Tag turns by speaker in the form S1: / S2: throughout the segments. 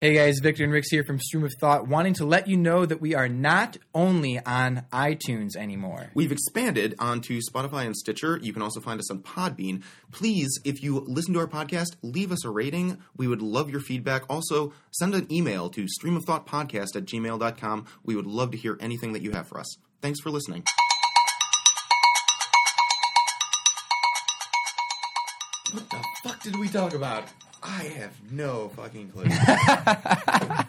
S1: Hey guys, Victor and Ricks here from Stream of Thought, wanting to let you know that we are not only on iTunes anymore.
S2: We've expanded onto Spotify and Stitcher. You can also find us on Podbean. Please, if you listen to our podcast, leave us a rating. We would love your feedback. Also, send an email to streamofthought.podcast at gmail.com. We would love to hear anything that you have for us. Thanks for listening. What the fuck did we talk about? I have no fucking clue.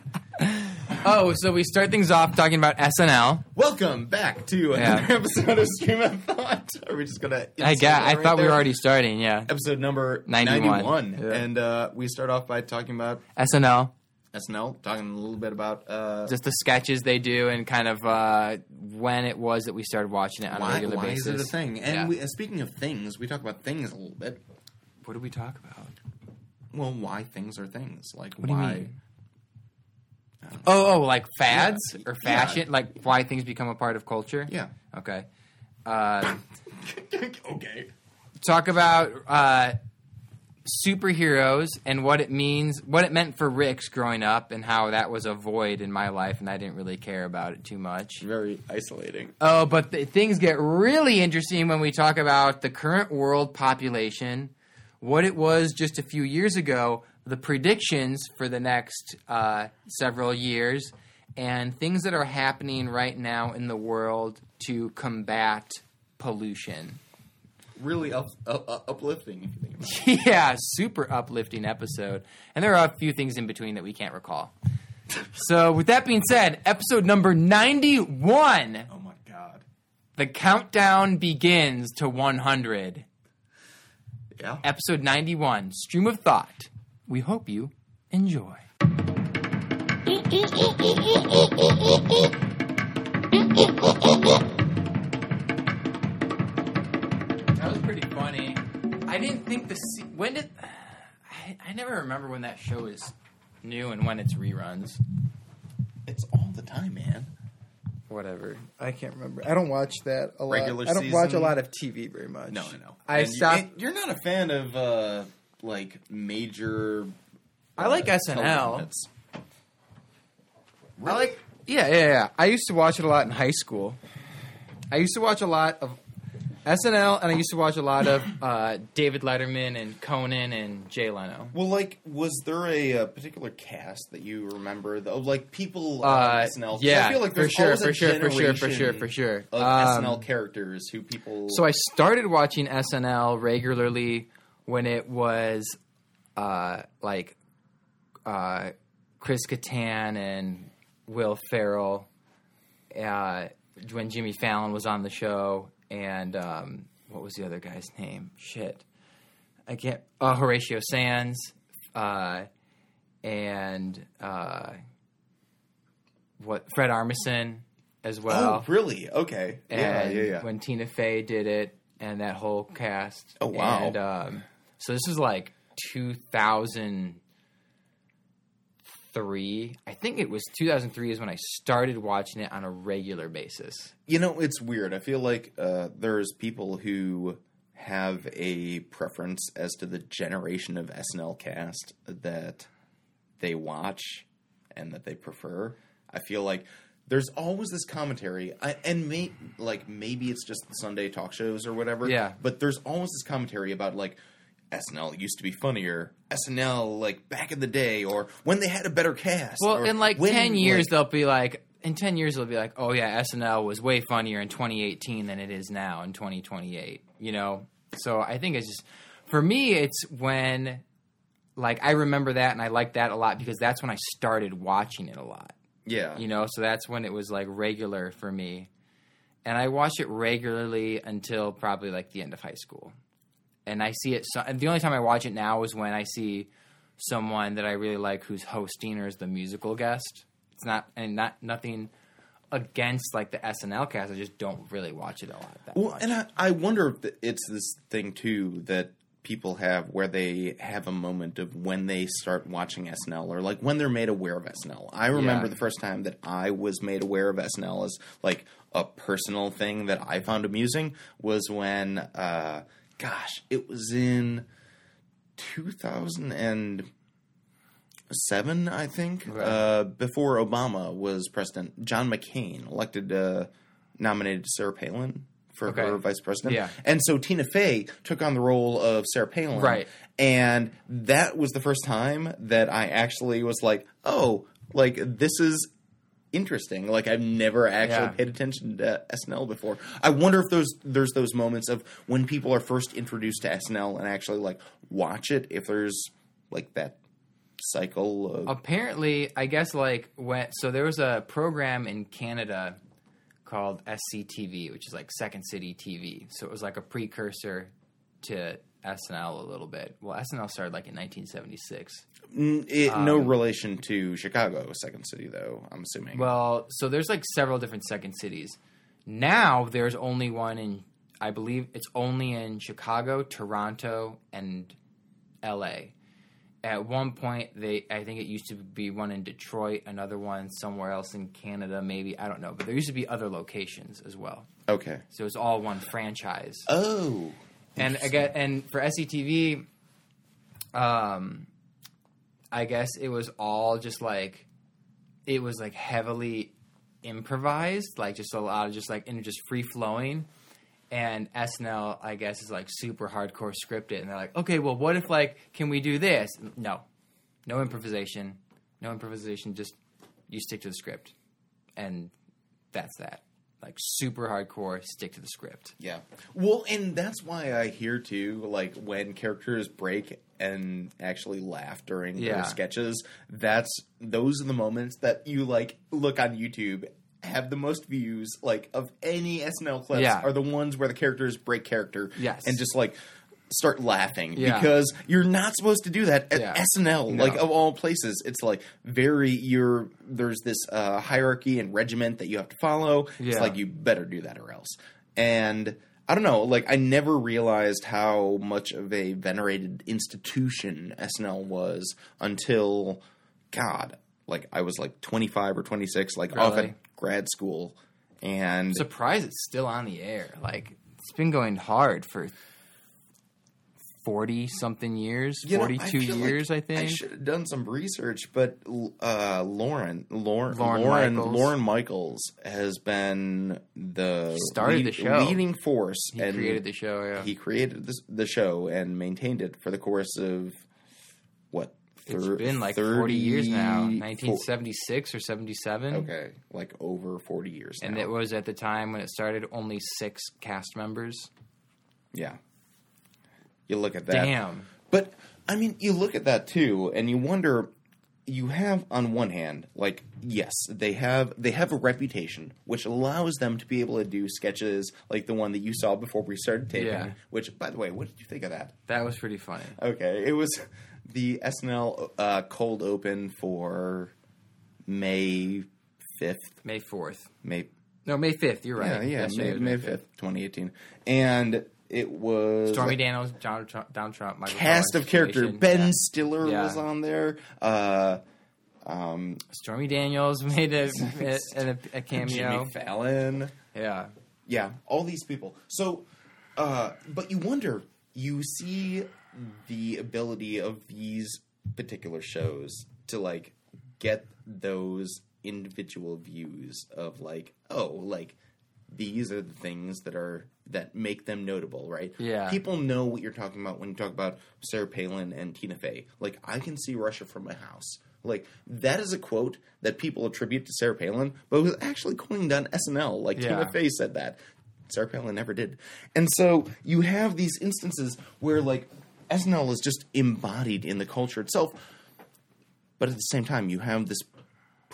S1: Oh, so we start things off talking about SNL.
S2: Welcome back to another
S1: Yeah.
S2: episode of Stream of Thought. Are we just gonna?
S1: I
S2: insert
S1: got.
S2: that
S1: I
S2: right
S1: thought we
S2: there?
S1: were already starting. Yeah,
S2: episode number
S1: 91.
S2: 91.
S1: Yeah.
S2: And uh, we start off by talking about
S1: SNL.
S2: SNL, talking a little bit about uh,
S1: Just the sketches they do and kind of uh, when it was that we started watching it on a
S2: why,
S1: regular
S2: why
S1: basis.
S2: is it a thing? And
S1: Yeah.
S2: we, uh, speaking of things, we talk about things a little bit.
S1: What do we talk about?
S2: Well, why things are things? Like
S1: What do you
S2: why?
S1: mean? Oh, oh, like fads
S2: Yeah.
S1: or fashion, like why things become a part of culture.
S2: Yeah.
S1: Okay. Uh,
S2: okay.
S1: talk about uh, superheroes and what it means, what it meant for Rick's growing up, and how that was a void in my life, and I didn't really care about it too much.
S2: Very isolating.
S1: Oh, but th- things get really interesting when we talk about the current world population, what it was just a few years ago, the predictions for the next uh, several years, and things that are happening right now in the world to combat pollution.
S2: Really up, up, up- uplifting if you think about it.
S1: yeah, super uplifting episode. And there are a few things in between that we can't recall. so, with that being said, episode number 91,
S2: Oh my god.
S1: the countdown begins to 100.
S2: Yeah.
S1: Episode 91, Stream of Thought. We hope you enjoy. That was pretty funny. I didn't think the se- when did I, I never remember when that show is new and when it's reruns.
S2: It's all the time, man.
S1: Whatever.
S3: I can't remember. I don't watch that a lot.
S2: Regular
S3: I don't watch a lot of TV very much.
S2: No, I know.
S1: I
S2: And you-
S1: stopped-
S2: and you're not a fan of uh, like major.
S1: I like SNL.
S2: television hits.
S1: I like
S3: Yeah, yeah, yeah. I used to watch it a lot in high school. I used to watch a lot of SNL, and I used to watch a lot of.
S1: uh, David Letterman and Conan and Jay Leno.
S2: Well, like, was there a, uh particular cast that you remember? Though, like people on
S1: Uh,
S2: SNL. 'Cause
S1: yeah,
S2: I feel like
S1: for
S2: there's
S1: sure,
S2: always a
S1: for sure, for sure, for sure,
S2: generation
S1: for sure.
S2: Of
S1: Um,
S2: SNL characters who people.
S1: So I started watching SNL regularly when it was uh, like uh, Chris Kattan and Will Ferrell, uh, when Jimmy Fallon was on the show, and um, what was the other guy's name? Shit, I can't. Uh, Horatio Sanz, uh, and uh, what Fred Armisen as well
S2: oh, really? Okay. Yeah,
S1: and
S2: yeah, yeah.
S1: when Tina Fey did it, and that whole cast.
S2: Oh, wow.
S1: And um, so this was like 2003. I think it was 2003 is when I started watching it on a regular basis.
S2: You know, it's weird. I feel like uh, there's people who have a preference as to the generation of SNL cast that they watch and that they prefer. I feel like there's always this commentary, I, and may, like maybe it's just the Sunday talk shows or whatever.
S1: Yeah.
S2: But there's always this commentary about like SNL used to be funnier. SNL like back in the day, or when they had a better cast.
S1: Well, in like
S2: when,
S1: 10 years,
S2: like-
S1: they'll be like, in 10 years, they'll be like, oh yeah, SNL was way funnier in 2018 than it is now in 2028. You know? So I think it's just, for me, it's when, like, I remember that and I like that a lot because that's when I started watching it a lot.
S2: yeah,
S1: you know so that's when it was like regular for me and i watch it regularly until probably like the end of high school and i see it so, and the only time i watch it now is when i see someone that i really like who's hosting or is the musical guest it's not and not nothing against like the snl cast i just don't really watch it a lot that
S2: Well,
S1: much
S2: and I, I wonder if it's this thing too that people have where they have a moment of when they start watching SNL or like when they're made aware of SNL. I remember
S1: Yeah.
S2: the first time that I was made aware of SNL as like a personal thing that I found amusing was when uh gosh, it was in 2007, I think,
S1: Right.
S2: uh, before Obama was president. John McCain elected, uh, nominated Sarah Palin for
S1: Okay.
S2: her vice president.
S1: Yeah.
S2: and so Tina Fey took on the role of Sarah Palin.
S1: Right.
S2: and that was the first time that I actually was like, oh, like this is interesting. Like I've never actually
S1: Yeah.
S2: paid attention to SNL before. I wonder if those there's those moments of when people are first introduced to SNL and actually like watch it. If there's like that cycle of
S1: Apparently, I guess like when so there was a program in Canada called SCTV, which is like Second City TV. So it was like a precursor to SNL a little bit. Well, SNL started like in 1976.
S2: Mm, it, no
S1: Um,
S2: relation to Chicago, Second City, though. I'm assuming.
S1: Well, so there's like several different second cities. Now there's only one in I believe it's only in Chicago, Toronto, and LA. At one point they I think it used to be one in Detroit, another one somewhere else in Canada, maybe, I don't know, but there used to be other locations as well.
S2: okay.
S1: So it's all one franchise.
S2: Oh,
S1: and get and for SCTV, um, I guess it was all just like it was like heavily improvised, like just a lot of just like and just free flowing. And SNL, I guess, is like super hardcore scripted, and they're like, okay, well, what if like can we do this? No, no improvisation, no improvisation. Just you stick to the script, and that's that. Like super hardcore, stick to the script.
S2: Yeah. Well, and that's why I hear too, like when characters break and actually laugh during
S1: Yeah.
S2: their sketches, that's those are the moments that you like look on YouTube have the most views like of any SNL clips
S1: Yeah.
S2: are the ones where the characters break character
S1: Yes.
S2: and just like start laughing
S1: Yeah.
S2: because you're not supposed to do that at
S1: Yeah.
S2: SNL
S1: No.
S2: like of all places it's like very you're there's this uh, hierarchy and regiment that you have to follow it's like you better do that or else and I don't know, like I never realized how much of a venerated institution SNL was until God, like I was like 25 or 26 like off
S1: Really?
S2: at grad school and
S1: surprised it's still on the air. Like it's been going hard for forty something years,
S2: You know,
S1: forty two
S2: feel like
S1: years, I think.
S2: I should have done some research, but uh, Lorne, Lorne,
S1: Lorne
S2: Lorne,
S1: Michaels.
S2: Lorne Michaels has been the
S1: started the show.
S2: leading force.
S1: he
S2: and
S1: created the show. Yeah,
S2: He created this, the show and maintained it for the course of what?
S1: it's
S2: thir-
S1: been like forty years now,
S2: 30
S1: nineteen seventy six or seventy seven.
S2: Okay, like over forty years.
S1: and it was at the time when it started only six cast members.
S2: yeah. You look at that.
S1: Damn.
S2: But I mean, you look at that too, and you wonder. You have on one hand, like yes, they have they have a reputation which allows them to be able to do sketches like the one that you saw before we started taping.
S1: Yeah.
S2: Which, by the way, what did you think of that?
S1: That was pretty funny.
S2: Okay, it was the SNL uh, cold open for May fifth,
S1: May fourth.
S2: May
S1: No, May fifth. You're right.
S2: yeah
S1: Yesterday
S2: May May fifth, twenty eighteen, and it was
S1: Stormy Daniels, John Trump, Donald Trump, Michael
S2: cast
S1: Collins
S2: of character.
S1: situation.
S2: Ben
S1: Yeah.
S2: Stiller
S1: Yeah.
S2: was on there. Uh, um,
S1: Stormy Daniels made a, a, a, a cameo.
S2: Jimmy Fallon.
S1: Yeah.
S2: Yeah, all these people. So, uh, but you wonder, you see the ability of these particular shows to like get those individual views of like, oh, like these are the things that are that make them notable, right?
S1: Yeah.
S2: People know what you're talking about when you talk about Sarah Palin and Tina Fey. Like, I can see Russia from my house. Like, that is a quote that people attribute to Sarah Palin, but it was actually coined on SNL. Like,
S1: Yeah.
S2: Tina Fey said that. Sarah Palin never did. And so you have these instances where, like, SNL is just embodied in the culture itself, but at the same time, you have this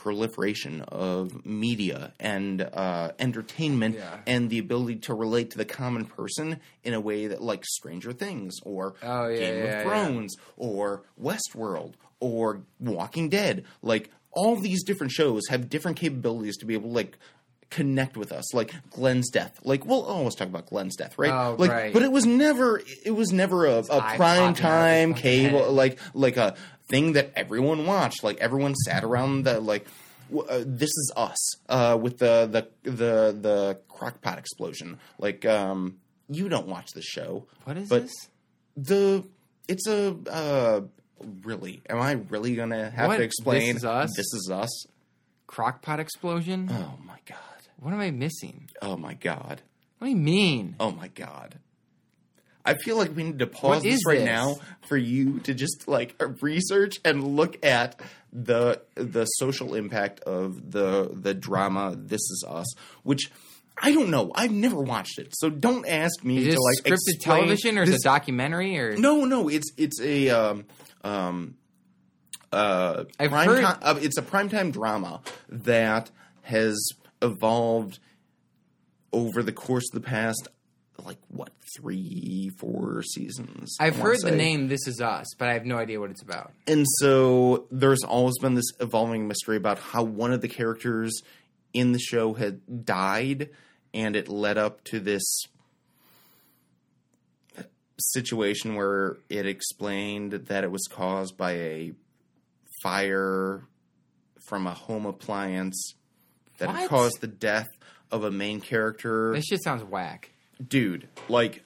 S2: proliferation of media and uh, entertainment
S1: Yeah.
S2: and the ability to relate to the common person in a way that, like Stranger Things or
S1: Oh, yeah,
S2: Game
S1: yeah,
S2: of. Thrones or Westworld or Walking Dead. Like all these different shows have different capabilities to be able to like connect with us. Like Glenn's death. Like we'll always talk about Glenn's death, right?
S1: Oh,
S2: like,
S1: right.
S2: but it was never. It was never a, a prime
S1: popping out of
S2: time cable like like a thing that everyone watched. Like everyone sat around the like. w- Uh, this is us uh, with the the the the crockpot explosion. Like um, you don't watch the show,
S1: What is
S2: But-
S1: this?
S2: the it's a uh, really? Am I really gonna have
S4: What?
S2: to explain?
S4: This Is Us?
S2: This is us.
S4: Crockpot explosion.
S2: Oh my god.
S4: What am I missing?
S2: Oh my god.
S4: What do you mean?
S2: Oh my god. I feel like we need to pause this right
S4: this?
S2: now for you to just like research and look at the the social impact of the the drama This Is Us, which I don't know. I've never watched it, so don't ask me
S4: Is
S2: to like
S4: scripted television or is
S2: this-
S4: it a documentary or
S2: No, no, it's it's a um um uh prime
S4: heard-
S2: time, uh, it's a primetime drama that has evolved over the course of the past like what three four seasons
S4: I've heard the name This Is Us, but I have no idea what it's about.
S2: and so there's always been this evolving mystery about how one of the characters in the show had died and it led up to this situation where it explained that it was caused by a fire from a home appliance that had caused the death of a main character
S4: This shit sounds whack.
S2: Dude, like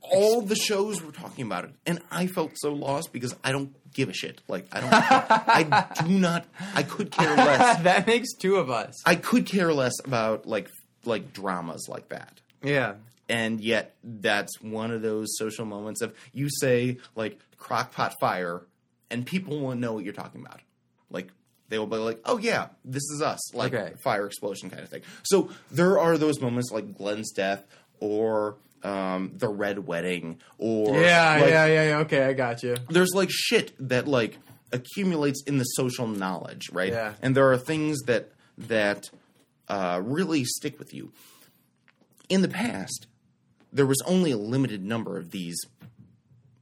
S2: all the shows were talking about it, and I felt so lost because I don't give a shit. Like I don't, I do not, I could care less.
S4: that makes two of us.
S2: I could care less about like like dramas like that.
S4: Yeah.
S2: And yet, that's one of those social moments of you say like crockpot fire, and people won't know what you're talking about. Like they will be like, "Oh yeah, this is us," like
S4: Okay.
S2: fire explosion kind of thing. So there are those moments like Glenn's death or um, the Red Wedding or
S4: Yeah,
S2: like,
S4: yeah, yeah, yeah. Okay, I got you.
S2: there's like shit that like accumulates in the social knowledge, right?
S4: Yeah.
S2: And there are things that that uh, really stick with you. In the past, there was only a limited number of these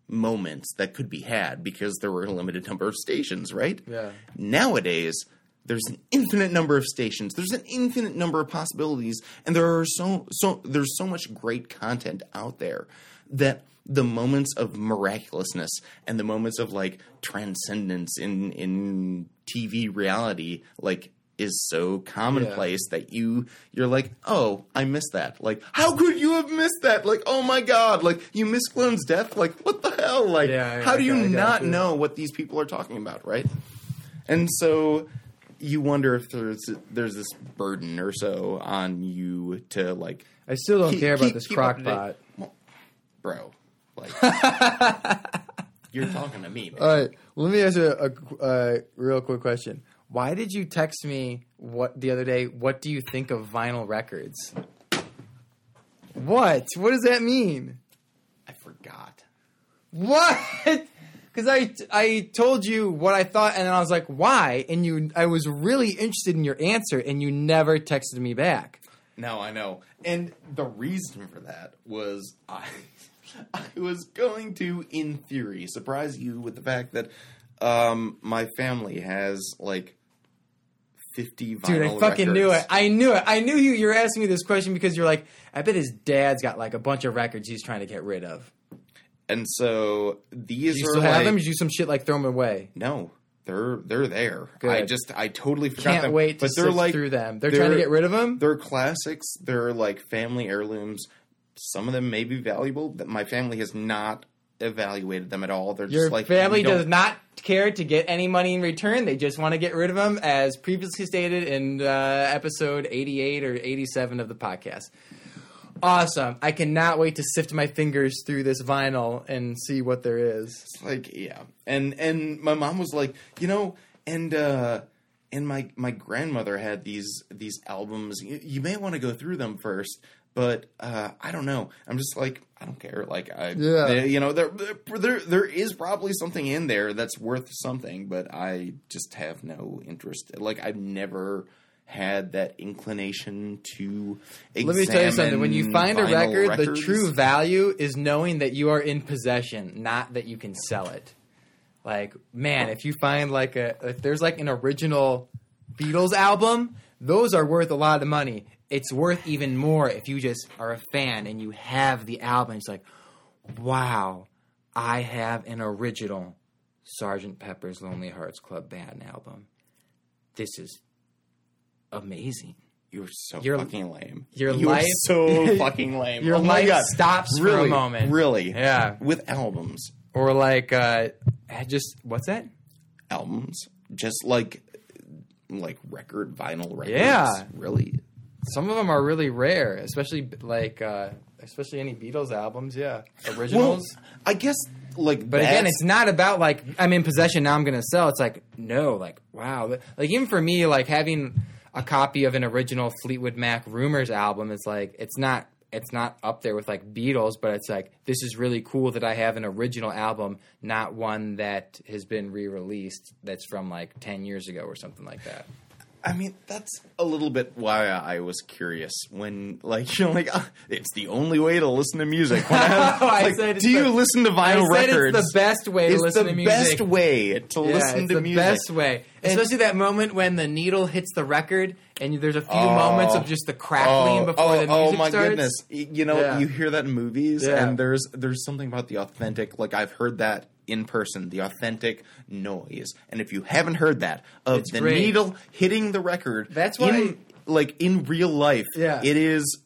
S2: moments that could be had because there were a limited number of stations, right?
S4: Yeah.
S2: Nowadays, there's an infinite number of stations. There's an infinite number of possibilities, and there are so so there's so much great content out there that the moments of miraculousness and the moments of like transcendence in in TV reality like is so commonplace that you you're like oh I missed that. Like how could you have missed that? Like oh my god like you missed Glenn's death? Like what the hell? Like
S4: Yeah, yeah,
S2: how do you not know what these people are talking about? Right? And so you wonder if there's there's this burden or so on you to like
S1: I still don't
S2: keep-
S1: care about this
S2: keep up
S1: crock pot.
S2: Well, bro. Like you're talking to me, man.
S1: All right, let me ask you a, a, a real quick question. Why did you text me what the other day? What do you think of vinyl records? What? What does that mean?
S2: I forgot.
S1: What? Because I I told you what I thought, and then I was like, why? And you, I was really interested in your answer, and you never texted me back.
S2: No, I know. And the reason for that was I I was going to, in theory, surprise you with the fact that um, my family has like fifty vinyl
S1: Dude, I fucking knew it. I knew it. I knew you. You're asking me this question because you're like, I bet his dad's got like a bunch of records he's trying to get rid of.
S2: And so these
S1: Do you
S2: are
S1: still
S2: like,
S1: have them? You do some shit like throw them away?
S2: No, they're they're there.
S1: Good.
S2: I just I totally forgot
S1: Can't
S2: them.
S1: wait to
S2: but they're like
S1: through them. They're, trying to get rid of them.
S2: They're classics. They're like family heirlooms. Some of them may be valuable. That my family has not evaluated them at all. They're
S1: Your
S2: just like
S1: family does not care to get any money in return. They just want to get rid of them, as previously stated in uh, episode 88 or 87 of the podcast. Awesome. I cannot wait to sift my fingers through this vinyl and see what there is.
S2: It's like yeah and and my mom was like you know and uh and my my grandmother had these these albums you, you may want to go through them first but uh i don't know i'm just like i don't care like i
S1: Yeah.
S2: they- you know there, there there is probably something in there that's worth something but i just have no interest like i've never had that inclination to
S1: Let me tell you something. When you find a record, the true value is knowing that you are in possession, not that you can sell it. Like, man, if you find like a if there's like an original Beatles album, those are worth a lot of money. It's worth even more if you just are a fan and you have the album. It's like, wow, I have an original Sergeant Pepper's Lonely Hearts Club Band album. This is amazing.
S2: You're so
S1: Your-
S2: fucking lame.
S1: your
S2: You're
S1: life-
S2: so fucking lame.
S1: Your
S2: oh my
S1: life
S2: God.
S1: stops for a moment.
S2: Really?
S1: Yeah.
S2: With albums.
S1: Or like uh, just what's that?
S2: albums, just like like record vinyl records.
S1: Yeah.
S2: really.
S1: Some of them are really rare, especially like uh, especially any Beatles albums. Yeah, originals.
S2: Well, I guess like,
S1: But again, it's not about like I'm in possession now. I'm going to sell. It's like no, like wow, like even for me, like having a copy of an original Fleetwood Mac Rumors album is like it's not it's not up there with like Beatles, but it's like this is really cool that I have an original album, not one that has been re-released that's from like ten years ago or something like that.
S2: I mean, that's a little bit why I was curious when, like, you're like, ah, it's the only way to listen to music. When I,
S1: I
S2: like,
S1: said
S2: do you
S1: the-
S2: listen to vinyl
S1: I said
S2: records?
S1: it's the best way to listen to music.
S2: It's the best way to
S1: Yeah,
S2: listen
S1: it's
S2: to
S1: the
S2: music.
S1: best way, especially that moment when the needle hits the record, and there's a few
S2: Oh.
S1: moments of just the crackling
S2: Oh,
S1: before
S2: oh,
S1: the music
S2: oh my
S1: starts.
S2: goodness! You know,
S1: Yeah.
S2: you hear that in movies,
S1: Yeah.
S2: and there's there's something about the authentic. Like I've heard that in person, the authentic noise. And if you haven't heard that of
S1: It's
S2: the
S1: great.
S2: needle hitting the record,
S1: That's
S2: in,
S1: why-
S2: like in real life,
S1: Yeah.
S2: it is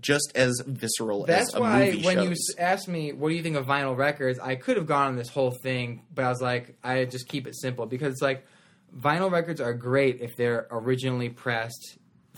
S2: just as visceral
S1: That's
S2: as a
S1: why
S2: movie
S1: when you
S2: shows.
S1: s- asked me what do you think of vinyl records, I could have gone on this whole thing, but I was like, I just keep it simple because it's like vinyl records are great if they're originally pressed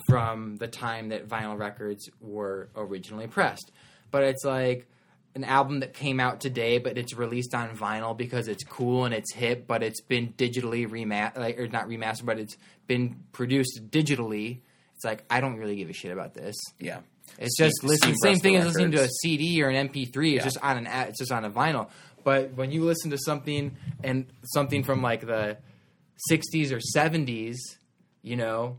S1: from the time that vinyl records were originally pressed. But it's like an album that came out today, but it's released on vinyl because it's cool and it's hip, but it's been digitally remastered, like, or not remastered, but it's been produced digitally. It's like I don't really give a shit about this.
S2: yeah,
S1: It's
S2: Steve-
S1: just listening.
S2: Steve
S1: Same
S2: Russell
S1: thing as listening to a. CD or an MP3. It's
S2: Yeah.
S1: just on an. a- It's just on a vinyl. But when you listen to something and something from like the '60s or '70s, you know,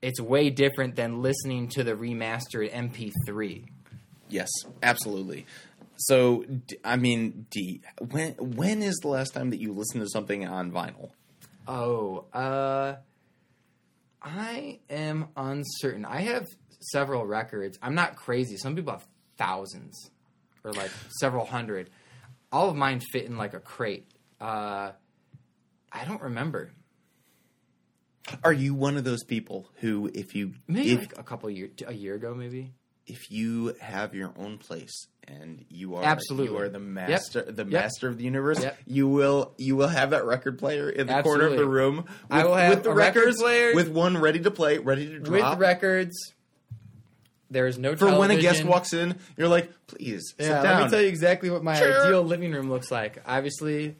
S1: it's way different than listening to the remastered MP3.
S2: Yes, absolutely. So, I mean, D, when when is the last time that you listened to something on vinyl?
S1: Oh, uh, I am uncertain. I have several records. I'm not crazy. Some people have thousands or like several hundred. All of mine fit in like a crate. Uh, I don't remember.
S2: Are you one of those people who, if you
S1: Maybe
S2: if,
S1: like a couple year, a year ago, maybe.
S2: If you have your own place and you are
S1: Absolutely.
S2: you are the master the
S1: Yep.
S2: master of the universe,
S1: Yep.
S2: you will you will have that record player in the corner of the room with,
S1: I will have
S2: with the
S1: a record player-
S2: with one ready to play, ready to drop.
S1: With records, there is no
S2: For when a guest walks in, you're like, please
S1: Yeah, let me tell you exactly what my
S2: Sure.
S1: ideal living room looks like. Obviously,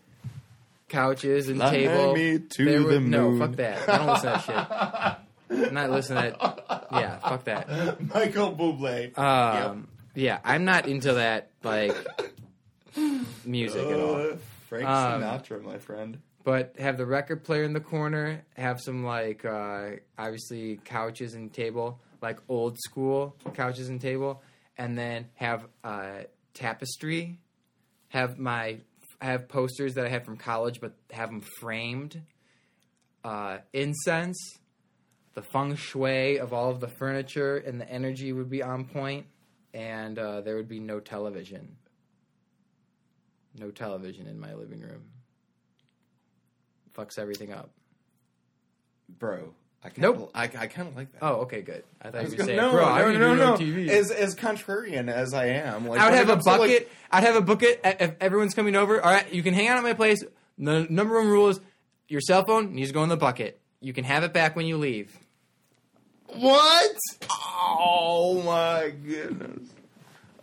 S1: couches and
S2: Fly
S1: table.
S2: me to
S1: There
S2: the
S1: No,
S2: moon.
S1: fuck that. I don't listen to that shit. I'm not listening to that. Yeah, fuck that.
S2: Michael Bublé.
S1: Um, Yeah, I'm not into that like music at all.
S2: Uh, Frank
S1: Um,
S2: Sinatra, my friend.
S1: But have the record player in the corner. Have some like uh, obviously couches and table, like old school couches and table, and then have uh, tapestry. Have my have posters that I had from college, but have them framed. Uh, incense, the feng shui of all of the furniture and the energy would be on point, and uh, there would be no television. No television in my living room fucks everything up.
S2: Bro. I kinda,
S1: Nope.
S2: I, I kind of like that.
S1: Oh, okay, good. I thought
S2: I
S1: you were
S2: gonna-
S1: saying,
S2: no,
S1: bro,
S2: no,
S1: I
S2: no, no, no.
S1: TV.
S2: As as contrarian as I am, like
S1: I would have a
S2: comes to, like-
S1: bucket. I'd have a bucket. If everyone's coming over, all right, you can hang out at my place. The number one rule is your cell phone needs to go in the bucket. You can have it back when you leave.
S2: What? Oh my goodness!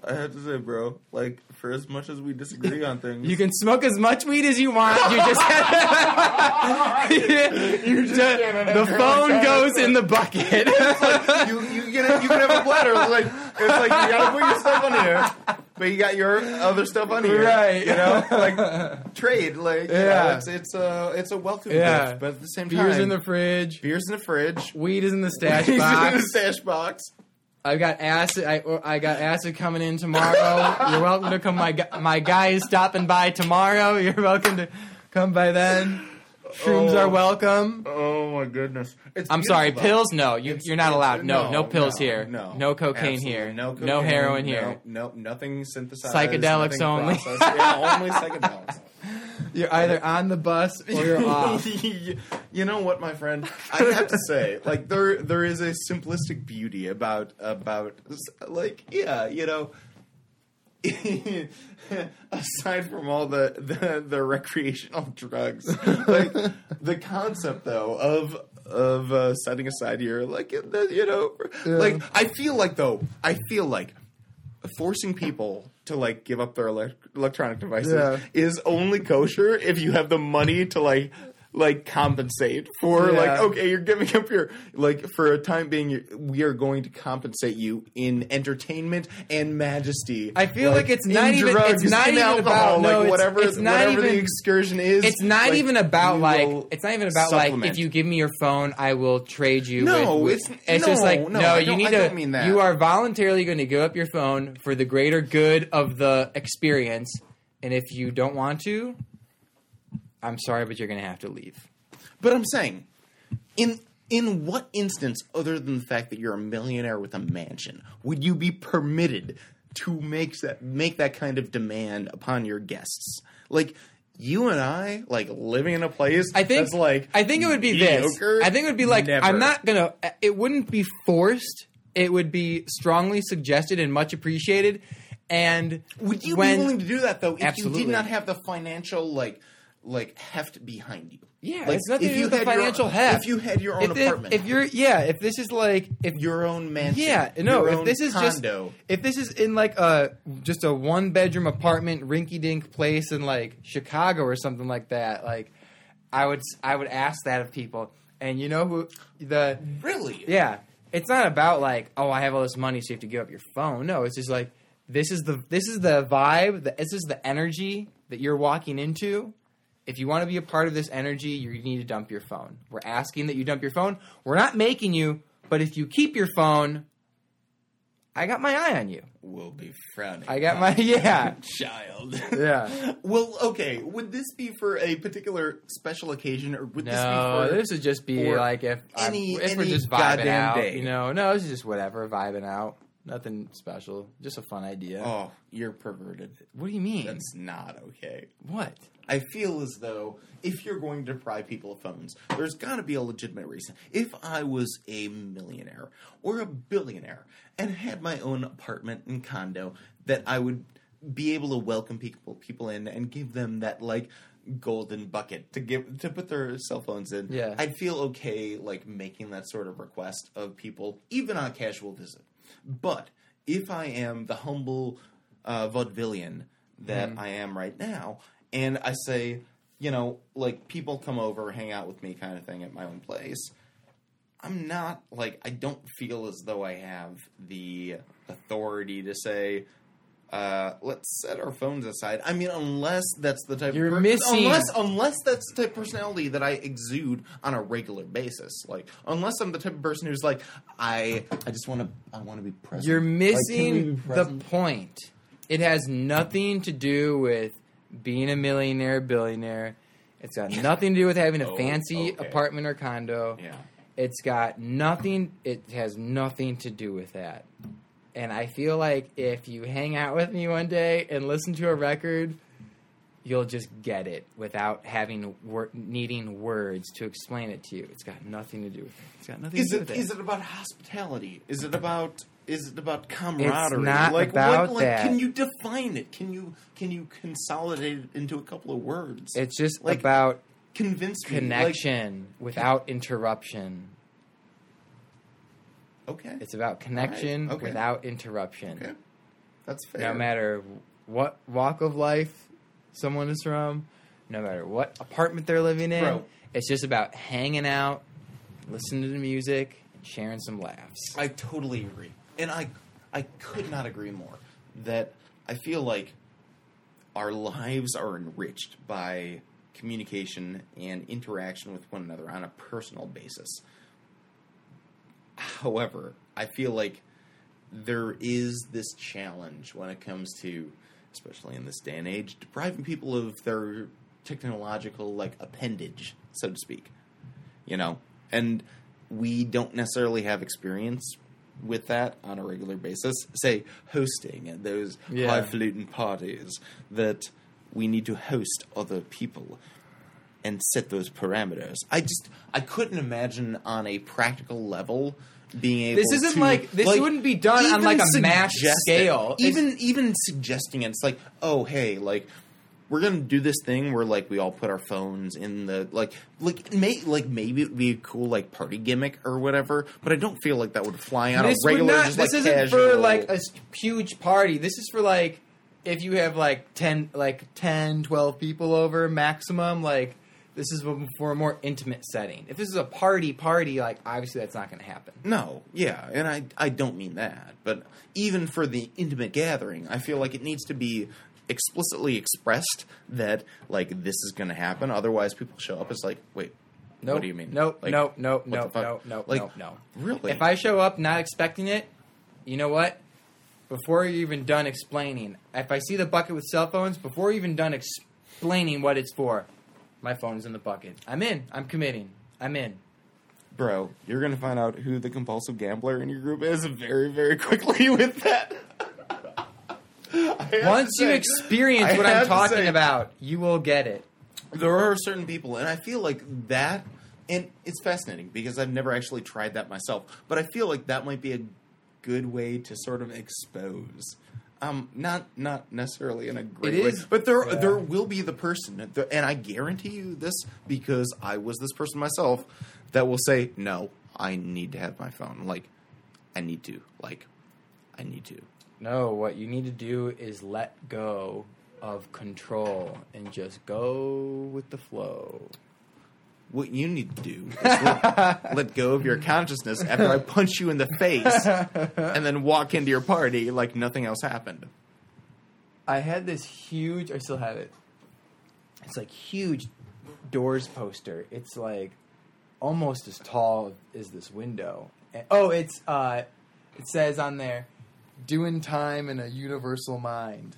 S2: I have to say, bro, like for as much as we disagree on things,
S1: You can smoke as much weed as you want. You just,
S2: You just can't
S1: the phone
S2: own
S1: goes in the bucket.
S2: you you can you can have a bladder. Like it's like you gotta put your stuff on here, but you got your other stuff on here,
S1: Right.
S2: You know, like trade. Like yeah,
S1: Yeah.
S2: it's it's a it's a welcome
S1: Yeah.
S2: gift, but at the same time,
S1: Beers in the fridge.
S2: beers in the fridge,
S1: Weed is in the stash
S2: Beers in the stash box.
S1: I've got acid. I, I got acid coming in tomorrow. You're welcome to come. My my guy is stopping by tomorrow. You're welcome to come by then. Shrooms
S2: Oh.
S1: are welcome.
S2: Oh my goodness! It's
S1: I'm sorry,
S2: though.
S1: pills? No, you, you're not allowed. No, no, pills
S2: no,
S1: here.
S2: No,
S1: no cocaine
S2: Absolutely.
S1: here.
S2: No,
S1: no
S2: cocaine,
S1: heroin here.
S2: No, no, nothing synthesized.
S1: Psychedelics
S2: nothing
S1: only.
S2: processed. yeah, only psychedelics.
S1: You're either on the bus or you're off.
S2: you know what, my friend? I have to say, like there, there is a simplistic beauty about about like yeah, you know. aside from all the, the the recreational drugs, like the concept though of of uh, setting aside your like you know like I feel like though I feel like forcing people to like give up their elec electronic devices
S1: Yeah.
S2: is only kosher if you have the money to like like compensate for
S1: Yeah.
S2: like okay you're giving up your like for a time being we are going to compensate you in entertainment and majesty
S1: I feel like it's not even- it's
S2: drugs,
S1: not even
S2: alcohol,
S1: about- no,
S2: like
S1: it's-
S2: whatever
S1: it's not
S2: whatever the
S1: even-
S2: excursion is
S1: It's not
S2: like,
S1: even about like it's not even about like if you give me your phone, I will trade you.
S2: No,
S1: with,
S2: it's-
S1: it's
S2: no,
S1: just like
S2: no,
S1: no. You need to.
S2: mean that.
S1: You are voluntarily going to give up your phone for the greater good of the experience, and if you don't want to, I'm sorry, but you're going to have to leave.
S2: But I'm saying, in in what instance, other than the fact that you're a millionaire with a mansion, would you be permitted to make that make that kind of demand upon your guests? Like you and I, like living in a place
S1: I think
S2: that's like
S1: I think it would be this. I think it would be like
S2: Never.
S1: I'm not gonna. It wouldn't be forced. It would be strongly suggested and much appreciated. And
S2: Would you
S1: when,
S2: be willing to do that though if
S1: Absolutely.
S2: you did not have the financial like like heft behind you?
S1: Yeah,
S2: like,
S1: it's nothing
S2: if
S1: to do
S2: you
S1: with the financial heft.
S2: If you had your own
S1: if, if-
S2: apartment,
S1: if you're yeah, if this is like if
S2: your own mansion,
S1: yeah, no, if
S2: own
S1: this is
S2: condo,
S1: just if this is in like a just a one bedroom apartment rinky dink place in like Chicago or something like that, like I would I would ask that of people. And you know who the
S2: really,
S1: yeah, it's not about like, oh, I have all this money, so you have to give up your phone. No, it's just like this is the this is the vibe, the, this is the energy that you're walking into. If you want to be a part of this energy, you need to dump your phone. We're asking that you dump your phone. We're not making you, but if you keep your phone, I got my eye on you.
S2: We'll be frowning.
S1: I got my yeah,
S2: child.
S1: yeah.
S2: well, okay. Would this be for a particular special occasion, or would
S1: No,
S2: this be for
S1: this would just be like if I'm-
S2: any-
S1: if we're
S2: any
S1: just vibing
S2: goddamn
S1: out.
S2: day?
S1: You know, no, it's just whatever, vibing out. Nothing special, just a fun idea.
S2: Oh, you're perverted.
S1: What do you mean?
S2: That's not okay.
S1: what?
S2: I feel as though if you're going to deprive people of phones, there's got to be a legitimate reason. If I was a millionaire or a billionaire and had my own apartment and condo, that I would be able to welcome people people in and give them that like golden bucket to give to put their cell phones in.
S1: Yeah.
S2: I'd feel okay like making that sort of request of people even on a casual visit. But if I am the humble uh, vaudevillian that
S1: Mm-hmm.
S2: I am right now, and I say, you know, like people come over, hang out with me, kind of thing at my own place. I'm not like I don't feel as though I have the authority to say, uh, let's set our phones aside. I mean, unless that's the type
S1: You're
S2: of per-
S1: missing-
S2: unless unless that's the type of personality that I exude on a regular basis. Like unless I'm the type of person who's like, I I just want to I want to be present.
S1: You're
S2: Like, can we
S1: missing the point. It has nothing to do with being a millionaire, billionaire. It's got nothing to do with having a
S2: Oh,
S1: fancy
S2: okay.
S1: apartment or condo.
S2: Yeah.
S1: It's got nothing. It has nothing to do with that. And I feel like if you hang out with me one day and listen to a record, you'll just get it without having wor- needing words to explain it to you. It's got nothing to do with it. It's got nothing
S2: Is
S1: to do
S2: it
S1: with
S2: is it about hospitality? Is it about is it about camaraderie?
S1: It's not
S2: like
S1: about
S2: what, like
S1: that.
S2: can you define it? Can you can you consolidate it into a couple of words?
S1: It's just
S2: Like,
S1: about
S2: Convince me. like-
S1: connection without interruption.
S2: okay.
S1: It's about connection
S2: okay.
S1: without interruption.
S2: okay. That's fair.
S1: No matter what walk of life someone is from, no matter what apartment they're living in,
S2: Bro.
S1: it's just about hanging out, listening to the music, and sharing some laughs.
S2: I totally agree, and I I could not agree more. That I feel like our lives are enriched by communication and interaction with one another on a personal basis. However, I feel like there is this challenge when it comes to, especially in this day and age, depriving people of their technological like appendage, so to speak. You know, and we don't necessarily have experience with that on a regular basis. Say hosting at those
S1: Yeah.
S2: highfalutin parties that we need to host other people. and set those parameters. I just I couldn't imagine on a practical level being able.
S1: This isn't
S2: to,
S1: like- this wouldn't be done on, like, a mass
S2: it.
S1: scale. It's-
S2: Even even suggesting it, it's like, oh hey, like we're gonna do this thing where like we all put our phones in the like like may like maybe it'd be a cool like party gimmick or whatever, but I don't feel like that would fly on
S1: this
S2: a regular.
S1: would not,
S2: just,
S1: this
S2: like,
S1: isn't
S2: casual-
S1: for like a huge party. This is for like if you have like 10 like 10 12 people over maximum like this is for a more intimate setting. If this is a party party like obviously that's not going to happen.
S2: No, yeah, and I I don't mean that, but even for the intimate gathering, I feel like it needs to be explicitly expressed that like this is going to happen. Otherwise, people show up as like, wait,
S1: Nope.
S2: what do you mean?
S1: Nope,
S2: Like,
S1: nope, nope, nope, nope, nope,
S2: Like,
S1: nope, no.
S2: Really?
S1: If I show up not expecting it, you know what? Before you're even done explaining, if I see the bucket with cell phones, before you're even done explaining what it's for, my phone's in the bucket. I'm in. I'm committing. I'm in.
S2: bro, you're going to find out who the compulsive gambler in your group is very very quickly with that.
S1: Once you
S2: say-
S1: experience
S2: I
S1: what I'm talking
S2: say-
S1: about, you will get it.
S2: there are certain people, and I feel like that, and it's fascinating because I've never actually tried that myself, but I feel like that might be a good way to sort of expose. Um, not not necessarily in a great
S1: It
S2: way,
S1: is-
S2: but there
S1: yeah.
S2: there will be the person, and I guarantee you this because I was this person myself that will say, "No, I need to have my phone. Like, I need to. Like, I need to."
S1: No, what you need to do is let go of control and just go with the flow.
S2: What you need to do is let, let go of your consciousness after I punch you in the face and then walk into your party like nothing else happened.
S1: I had this huge. I still have it. It's like huge doors poster. It's like almost as tall as this window. And, oh, it's uh, it says on there, "Doing time in a universal mind."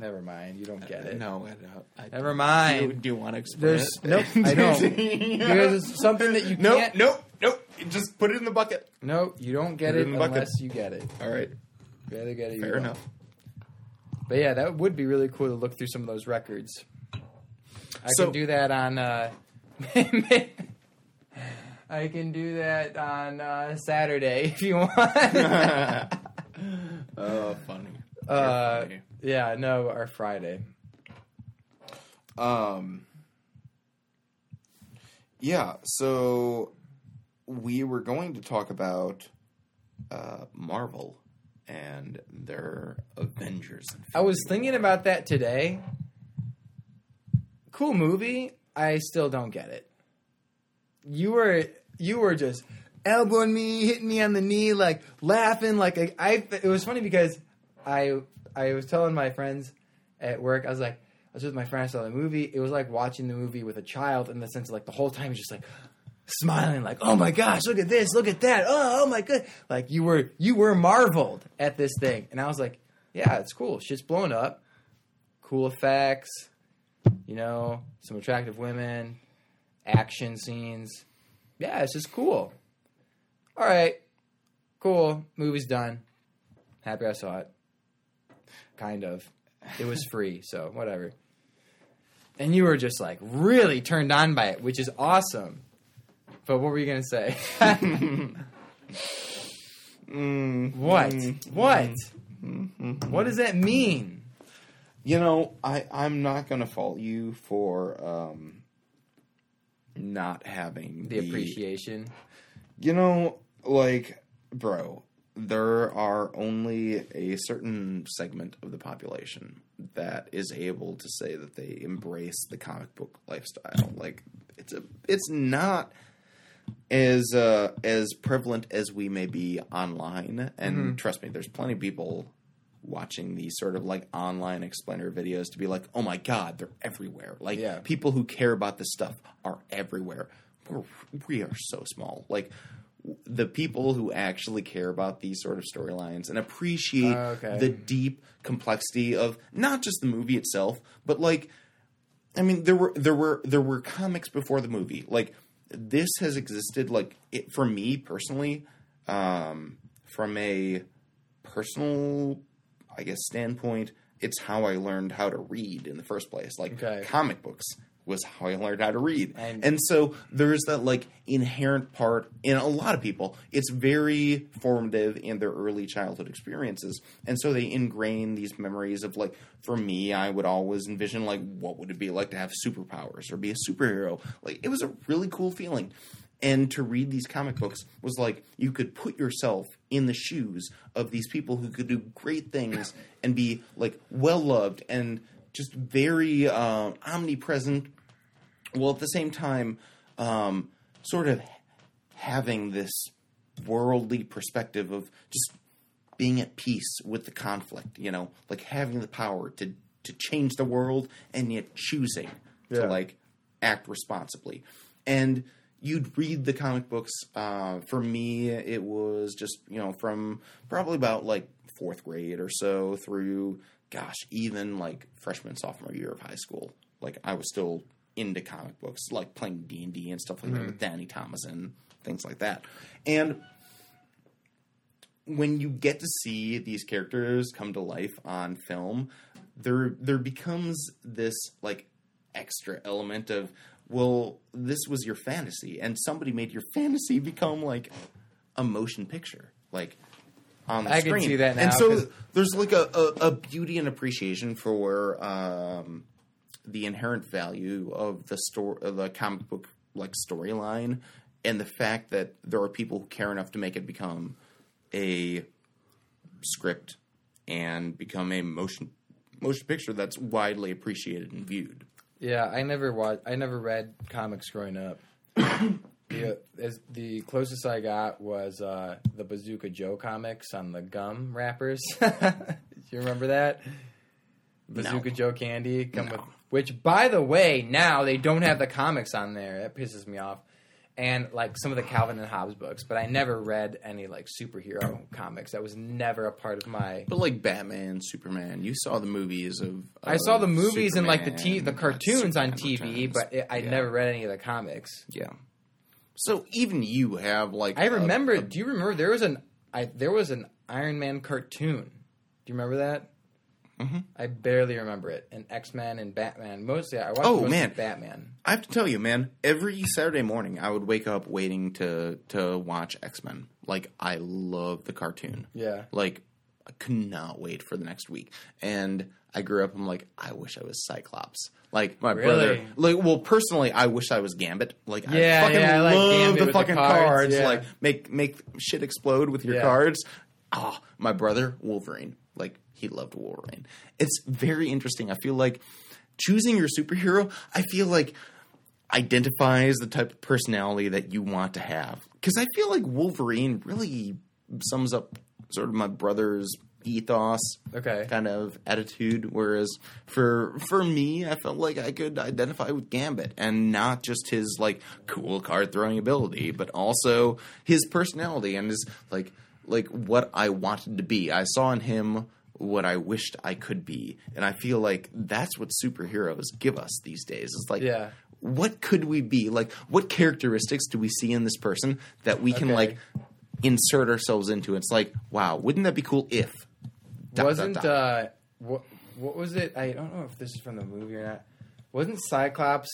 S1: Never mind. You don't get it.
S2: No, I don't. I
S1: Never
S2: Do
S1: mind.
S2: you, do you want to explain
S1: There's
S2: it?
S1: nope. I don't because it's something that you
S2: Nope,
S1: can't.
S2: nope, nope. Just put it in the bucket.
S1: No, you don't get
S2: Put it
S1: it
S2: in the bucket.
S1: unless you get it.
S2: All right,
S1: You either get it. or you
S2: fair
S1: don't.
S2: enough.
S1: But yeah, that would be really cool to look through some of those records. I
S2: So-
S1: can do that on. Uh, I can do that on uh, Saturday if you want.
S2: oh, funny. You're
S1: uh,
S2: funny.
S1: Yeah, no, or Friday.
S2: Um. Yeah, so we were going to talk about uh, Marvel and their Avengers.
S1: I was thinking about that today. Cool movie. I still don't get it. You were you were just elbowing me, hitting me on the knee, like laughing, like I. I it was funny because I I was telling my friends at work. I was like, I was with my friend. I saw the movie. It was like watching the movie with a child in the sense of like the whole time he's just like smiling, like, oh my gosh, look at this, look at that, oh, oh my good. Like you were you were marveled at this thing, and I was like, yeah, it's cool. Shit's blown up. Cool effects. You know, some attractive women, action scenes. Yeah, it's just cool. All right, cool. Movie's done. Happy I saw it. Kind of. It was free, so whatever. And you were just like really turned on by it, which is awesome. But what were you gonna say?
S2: Mm,
S1: what?
S2: mm,
S1: What?
S2: mm.
S1: What does that mean?
S2: You know, I I'm not going to fault you for um not having
S1: The appreciation.
S2: You know, like, bro, there are only a certain segment of the population that is able to say that they embrace the comic book lifestyle. Like, it's a, it's not as uh, as prevalent as we may be online. And
S1: Mm-hmm.
S2: trust me, there's plenty of people watching these sort of like online explainer videos to be like, oh my god, they're everywhere. Like,
S1: Yeah.
S2: people who care about this stuff are everywhere. We're, we are so small. Like the people who actually care about these sort of storylines and appreciate
S1: Oh, okay.
S2: the deep complexity of not just the movie itself, but like I mean there were there were there were comics before the movie. Like this has existed like it, for me personally um from a personal I guess standpoint it's how I learned how to read in the first place. Like
S1: Okay.
S2: comic books was how I learned how to read.
S1: And-
S2: And, so there's that like inherent part in a lot of people. It's very formative in their early childhood experiences. And so they ingrain these memories of like for me, I would always envision like what would it be like to have superpowers or be a superhero. Like it was a really cool feeling. And to read these comic books was like you could put yourself in the shoes of these people who could do great things and be like well loved and just very uh, omnipresent while at the same time um, sort of having this worldly perspective of just being at peace with the conflict you know like having the power to to change the world and yet choosing
S1: Yeah.
S2: to like act responsibly and you'd read the comic books uh, for me it was just you know from probably about like fourth grade or so through gosh even like freshman sophomore year of high school like i was still into comic books like playing d&d and stuff like that with danny thomas and things like that. And when you get to see these characters come to life on film, there there becomes this like extra element of well, this was your fantasy, and somebody made your fantasy become like a motion picture, like on the screen,
S1: I can see that now,
S2: and so there's like a, a, a beauty and appreciation for um, the inherent value of the story, the comic book like storyline, and the fact that there are people who care enough to make it become a script and become a motion motion picture that's widely appreciated and viewed.
S1: Yeah, I never watched. I never read comics growing up. the, as, the closest I got was uh, the Bazooka Joe comics on the gum wrappers. Do you remember that? Bazooka
S2: No.
S1: Joe candy come
S2: No.
S1: with. Which, by the way, now they don't have the comics on there. That pisses me off. And like some of the Calvin and Hobbes books, but I never read any like superhero comics. That was never a part of my.
S2: But like Batman, Superman, you saw the movies of.
S1: I saw the movies and like the t- the
S2: Superman,
S1: cartoons on TV,
S2: Returns.
S1: but it, I
S2: Yeah.
S1: never read any of the comics.
S2: Yeah. So even you have like
S1: I remember.
S2: a-
S1: do you remember there was an I there was an Iron Man cartoon? Do you remember that?
S2: Mhm.
S1: I barely remember it. And X Men and Batman. Mostly, I watched
S2: Oh, man.
S1: Batman.
S2: I have to tell you, man. Every Saturday morning, I would wake up waiting to to watch X Men. Like I love the cartoon.
S1: Yeah.
S2: Like I could not wait for the next week. And I grew up. I'm like, I wish I was Cyclops. Like my brother. Like, well, personally, I wish I was Gambit. Like,
S1: Yeah,
S2: I fucking
S1: yeah, I like
S2: love
S1: Gambit
S2: the
S1: with the
S2: fucking
S1: cards,
S2: cards.
S1: yeah.
S2: Like, make make shit explode with your
S1: Yeah.
S2: cards. Oh, my brother Wolverine. Like, he loved Wolverine. It's very interesting. I feel like choosing your superhero. I feel like identifies the type of personality that you want to have. Because I feel like Wolverine really sums up sort of my brother's ethos
S1: Okay.
S2: kind of attitude. Whereas for for me, I felt like I could identify with Gambit and not just his like cool card throwing ability, but also his personality and his like like what I wanted to be. I saw in him what I wished I could be, and I feel like that's what superheroes give us these days. It's like
S1: Yeah.
S2: what could we be? Like, what characteristics do we see in this person that we can
S1: Okay.
S2: like insert ourselves into? It's like, wow, wouldn't that be cool if? dot,
S1: Wasn't
S2: dot, dot.
S1: uh what what was it? I don't know if this is from the movie or not. Wasn't Cyclops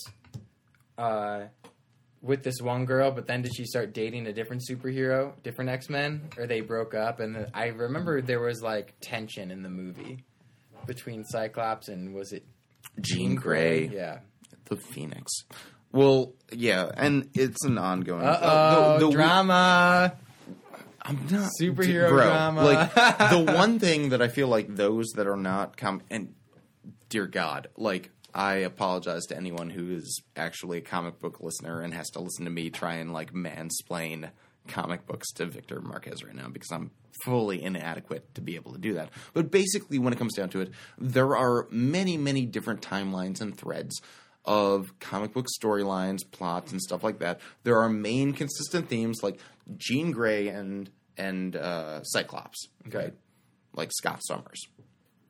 S1: uh with this one girl, but then did she start dating a different superhero, different X Men, or they broke up? And I remember there was like tension in the movie between Cyclops and was it
S2: Jean Grey,
S1: Yeah.
S2: the Phoenix? Well, yeah, and it's an ongoing
S1: Uh oh,
S2: the- the-
S1: drama.
S2: I'm not
S1: Superhero
S2: bro,
S1: drama.
S2: Like the one thing that I feel like those that are not com and dear God, like I apologize to anyone who is actually a comic book listener and has to listen to me try and like mansplain comic books to Victor Marquez right now because I'm fully inadequate to be able to do that. But basically, when it comes down to it, there are many, many different timelines and threads of comic book storylines, plots, and stuff like that. There are main consistent themes like Jean Grey and and uh, Cyclops,
S1: Okay.
S2: like Scott Summers.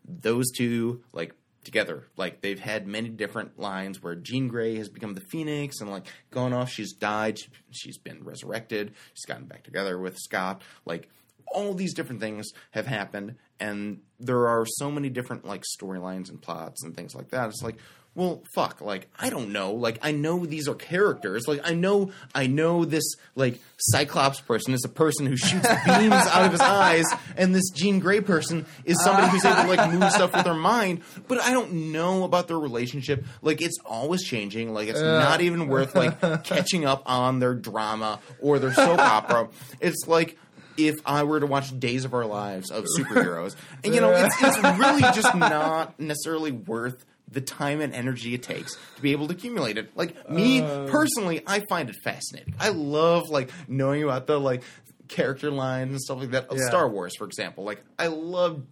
S2: Those two, like together, like they've had many different lines where Jean Grey has become the Phoenix and like gone off. She's died. She, she's been resurrected. She's gotten back together with Scott. Like all these different things have happened, and there are so many different like storylines and plots and things like that. It's like, well, fuck, like I don't know, like I know these are characters, like I know, I know this like Cyclops person is a person who shoots beams out of his eyes, and this Jean Grey person is somebody who's able to like move stuff with their mind, but I don't know about their relationship. Like it's always changing. Like it's not even worth like catching up on their drama or their soap opera. It's like if I were to watch Days of Our Lives of superheroes, and you know, it's, it's really just not necessarily worth the time and energy it takes to be able to accumulate it. Like me personally, I find it fascinating. I love like knowing about the like character lines and stuff like that of
S1: Yeah.
S2: Star Wars, for example. Like I love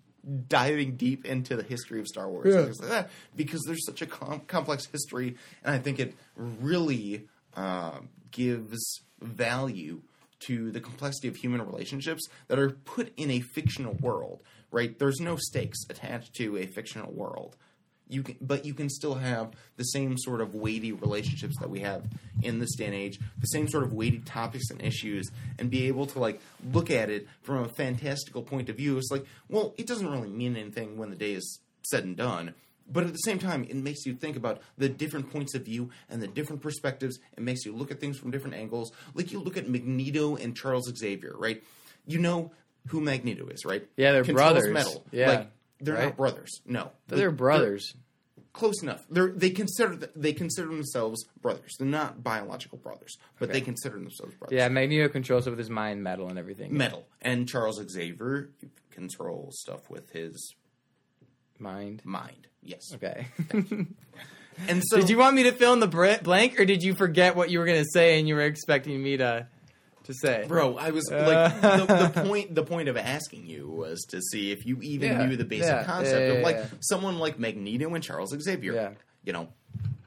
S2: diving deep into the history of Star Wars and
S1: Yeah.
S2: things like that because there's such a com- complex history, and I think it really uh, gives value to the complexity of human relationships that are put in a fictional world. Right? There's no stakes attached to a fictional world you can, but you can still have the same sort of weighty relationships that we have in this day and age, the same sort of weighty topics and issues, and be able to like look at it from a fantastical point of view. It's like, well, it doesn't really mean anything when the day is said and done. But at the same time, it makes you think about the different points of view and the different perspectives. It makes you look at things from different angles. Like you look at Magneto and Charles Xavier, right? You know who Magneto is, right?
S1: Yeah, they're
S2: Controls
S1: brothers.
S2: Metal.
S1: Yeah,
S2: like they're
S1: right?
S2: not brothers. No,
S1: They're brothers.
S2: Close enough. They're, they consider th- they consider themselves brothers. They're not biological brothers, but
S1: Okay.
S2: they consider themselves brothers.
S1: Yeah, Magneto controls it with his mind, metal, and everything.
S2: metal. And Charles Xavier controls stuff with his
S1: Mind.
S2: mind. Yes.
S1: Okay.
S2: And so
S1: did you want me to fill in the blank, or did you forget what you were going to say and you were expecting me to to say?
S2: Bro, I was
S1: Uh.
S2: like the, the point. The point of asking you was to see if you even
S1: Yeah,
S2: knew the basic
S1: yeah,
S2: concept
S1: yeah,
S2: of like someone like Magneto and Charles Xavier.
S1: Yeah.
S2: You know,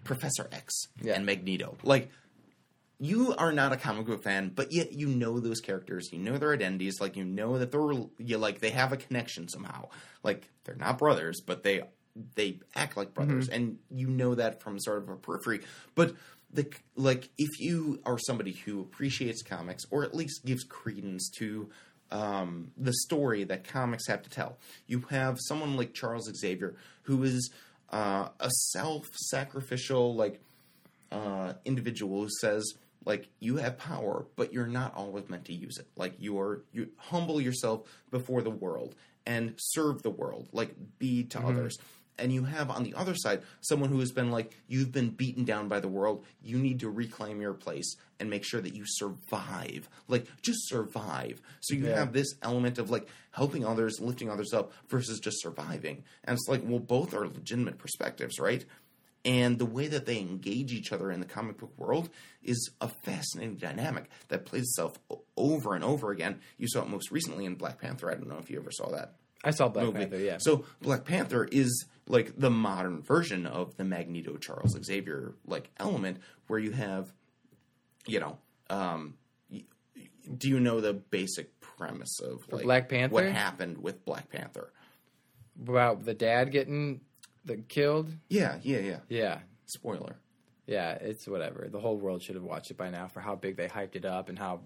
S2: Professor X and Magneto. Like, you are not a comic book fan, but yet you know those characters. You know their identities. Like, you know that they're you like they have a connection somehow. Like, they're not brothers, but they they act like brothers,
S1: Mm-hmm.
S2: and you know that from sort of a periphery. But the like, if you are somebody who appreciates comics or at least gives credence to um, the story that comics have to tell, you have someone like Charles Xavier who is uh, a self-sacrificial like uh, individual who says like you have power but you're not always meant to use it. Like you are you humble yourself before the world and serve the world. Like be to others and you have on the other side someone who has been like you've been beaten down by the world you need to reclaim your place and make sure that you survive like just survive so you
S1: Yeah.
S2: have this element of like helping others lifting others up versus just surviving and it's like well both are legitimate perspectives right and the way that they engage each other in the comic book world is a fascinating dynamic that plays itself over and over again. You saw it most recently in Black Panther. I don't know if you ever saw that
S1: I saw Black
S2: movie.
S1: Panther. Yeah.
S2: So Black Panther is like the modern version of the Magneto Charles Xavier like element, where you have, you know, um, do you know the basic premise of like
S1: Black Panther?
S2: What happened with Black Panther?
S1: about the dad getting the killed.
S2: Yeah, yeah, yeah.
S1: Yeah.
S2: Spoiler.
S1: Yeah, it's whatever. The whole world should have watched it by now for how big they hyped it up and how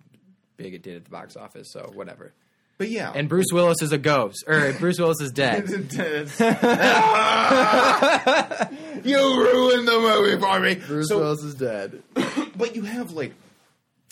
S1: big it did at the box office. So whatever.
S2: But yeah,
S1: And Bruce Willis is a ghost, or Bruce Willis is dead.
S2: you ruined the movie for me.
S1: Bruce
S2: so,
S1: Willis is dead.
S2: but you have like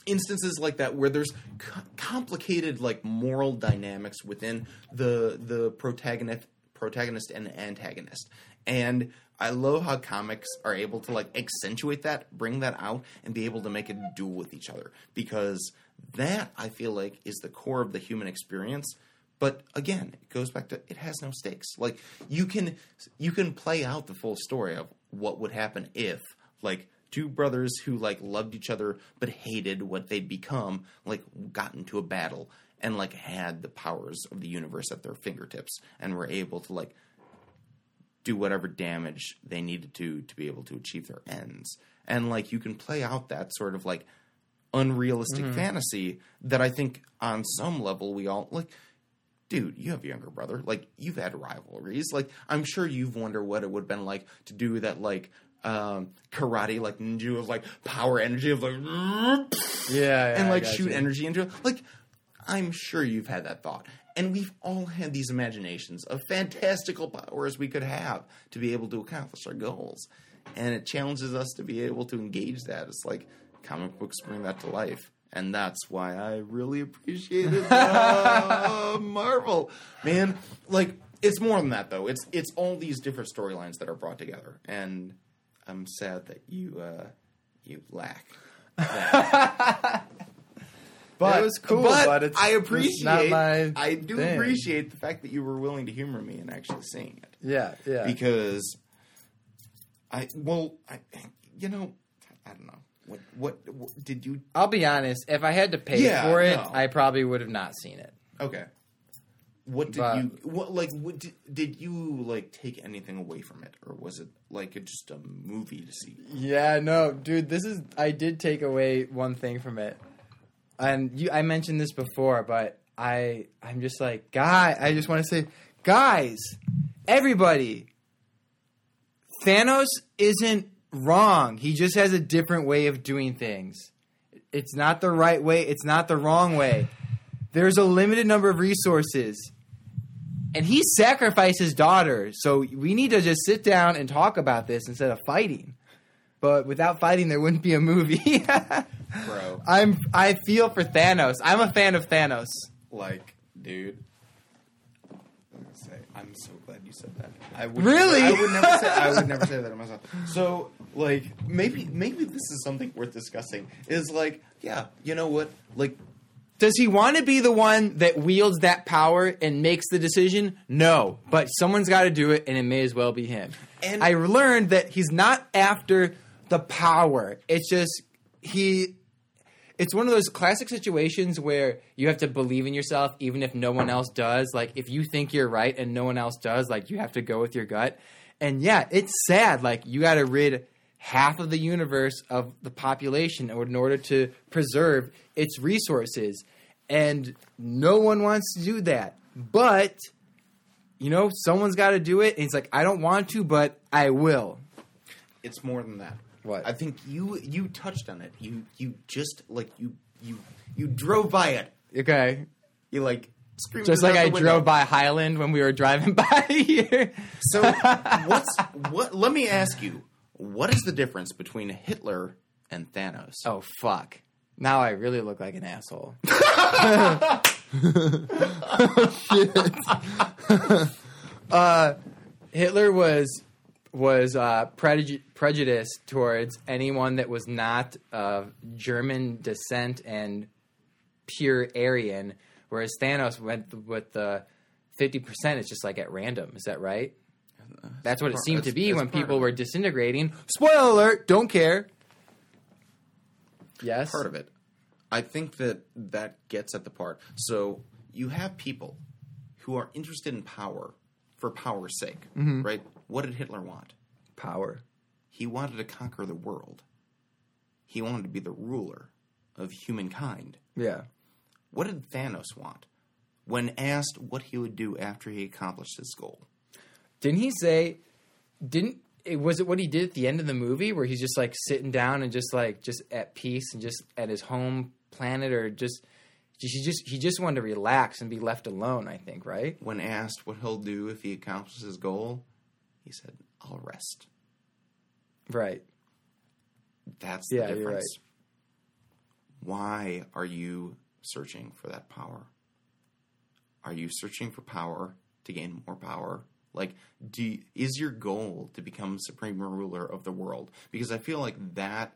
S2: instances like that where there's co- complicated like moral dynamics within the the protagonist protagonist and antagonist and i love how comics are able to like accentuate that bring that out and be able to make it duel with each other because that i feel like is the core of the human experience. But again it goes back to it has no stakes. Like you can you can play out the full story of what would happen if like two brothers who like loved each other but hated what they'd become like got into a battle and like had the powers of the universe at their fingertips and were able to like do whatever damage they needed to to be able to achieve their ends. And like you can play out that sort of like unrealistic fantasy that i think on some level we all like dude, you have a younger brother. Like, you've had rivalries. Like, I'm sure you've wondered what it would have been like to do that, like, um, karate, like, ninja of, like, power energy of, like,
S1: Yeah,
S2: and, like, shoot
S1: you.
S2: energy into it. Like, I'm sure you've had that thought. And we've all had these imaginations of fantastical powers we could have to be able to accomplish our goals. And it challenges us to be able to engage that. It's like comic books bring that to life. And that's why I really appreciated uh, Marvel. Man, like it's more than that though. It's it's all these different storylines that are brought together. And I'm sad that you uh you lack. that. But
S1: It was cool, but it's-
S2: I
S1: it's
S2: appreciate.
S1: my
S2: I do
S1: thing.
S2: appreciate the fact that you were willing to humor me and actually seeing it
S1: Yeah, yeah.
S2: because I well I you know I don't know what what, what did you
S1: I'll be honest. If I had to pay
S2: Yeah,
S1: for it,
S2: no.
S1: I probably would have not seen it.
S2: okay what did
S1: But-
S2: you what like what did, did you like take anything away from it or was it like a, just a movie to see
S1: Yeah, no, dude. This is. I did take away one thing from it, and you. I mentioned this before, but I. I'm just like, guy. I just want to say, guys, everybody. Thanos isn't wrong. He just has a different way of doing things. It's not the right way. It's not the wrong way. There's a limited number of resources. And he sacrificed his daughter. So we need to just sit down and talk about this instead of fighting. But without fighting, there wouldn't be a movie.
S2: bro
S1: I'm. I feel for Thanos. I'm a fan of Thanos.
S2: like dude I'm gonna say I'm so glad you said that I would
S1: Really?
S2: I would never say I would never say that to myself so like maybe maybe this is something worth discussing is like yeah you know what like
S1: Does he want to be the one that wields that power and makes the decision? No, but someone's got to do it, and it may as well be him.
S2: And-
S1: I learned that he's not after the power. It's just he. It's one of those classic situations where you have to believe in yourself, even if no one else does. Like if you think you're right and no one else does, like you have to go with your gut. And yeah, it's sad. Like you got to rid half of the universe of the population in order to preserve its resources. And no one wants to do that. But, you know, someone's got to do it. And it's like, I don't want to, but I will.
S2: it's more than that
S1: What?
S2: I think you you touched on it you you just like you you you drove by it
S1: Okay.
S2: you like
S1: Just like I drove by Highland when we were driving by here.
S2: so what's what let me ask you what is the difference between Hitler and Thanos
S1: Oh, fuck. Now I really look like an asshole. Shit. uh, Hitler was was uh, preju- prejudiced towards anyone that was not of German descent and pure Aryan, whereas Thanos went with the fifty percent. It's just like at random. Is that right? That's what it seemed to be when people were disintegrating. Spoiler alert! Don't care. Yes.
S2: part of it. I think that that gets at the part. So you have people who are interested in power for power's sake,
S1: Mm-hmm.
S2: right? What did Hitler want?
S1: Power.
S2: He wanted to conquer the world. He wanted to be the ruler of humankind.
S1: Yeah.
S2: What did Thanos want? When asked what he would do after he accomplished his goal,
S1: Didn't he say? Didn't it, was it what he did at the end of the movie where he's just like sitting down and just like just at peace and just at his home planet or just he just he just wanted to relax and be left alone. I think right.
S2: when asked what he'll do if he accomplishes his goal, he said, "I'll rest."
S1: Right.
S2: That's the
S1: Yeah, you're
S2: difference. Why are you searching for that power? Are you searching for power to gain more power? Like, do you, is your goal to become supreme ruler of the world? Because I feel like that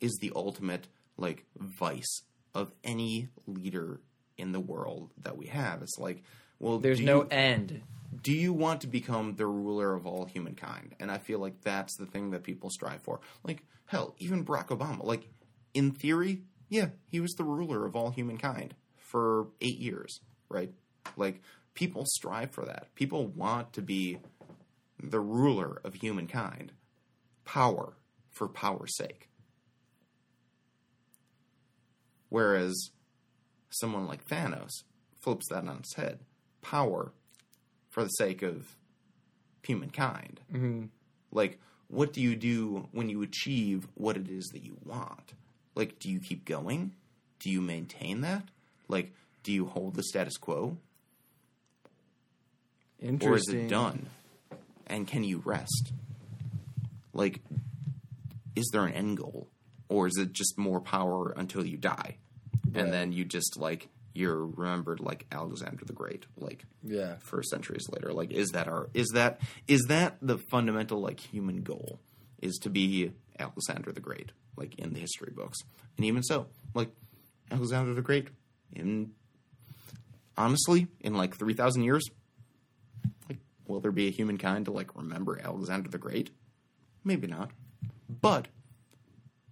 S2: is the ultimate like vice of any leader in the world that we have. It's like, well,
S1: There's no
S2: you-
S1: end.
S2: do you want to become the ruler of all humankind? And I feel like that's the thing that people strive for. Like, hell, even Barack Obama, like, in theory, yeah, he was the ruler of all humankind for eight years, right? Like, people strive for that. People want to be the ruler of humankind. Power for power's sake. Whereas someone like Thanos flips that on its head. Power for the sake of humankind.
S1: Mm-hmm.
S2: Like, what do you do when you achieve what it is that you want? Like, do you keep going? Do you maintain that? Like, do you hold the status quo or is
S1: Interesting.
S2: it done? And can you rest? Like, is there an end goal, or is it just more power until you die,
S1: Right.
S2: and then you just like you're remembered like Alexander the Great, like
S1: Yeah.
S2: for centuries later? Like, is that our is that is that the fundamental like human goal? Is to be Alexander the Great, like in the history books, and even so, like Alexander the Great, in honestly, in like three thousand years, will there be a humankind to like remember Alexander the Great? Maybe not, but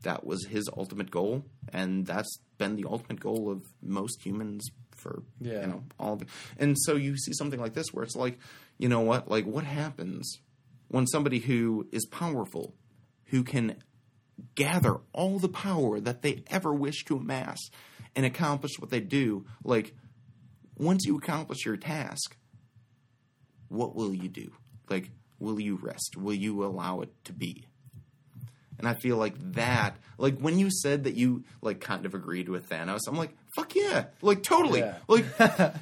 S2: that was his ultimate goal, and that's been the ultimate goal of most humans for
S1: Yeah.
S2: you know all. Of, it. and so you see something like this where it's like, you know what, like what happens when somebody who is powerful, who can gather all the power that they ever wish to amass and accomplish what they do, like once you accomplish your task, what will you do? Like, will you rest? Will you allow it to be? And I feel like that, like when you said that you like kind of agreed with Thanos, I'm like, fuck yeah, like totally.
S1: Yeah.
S2: Like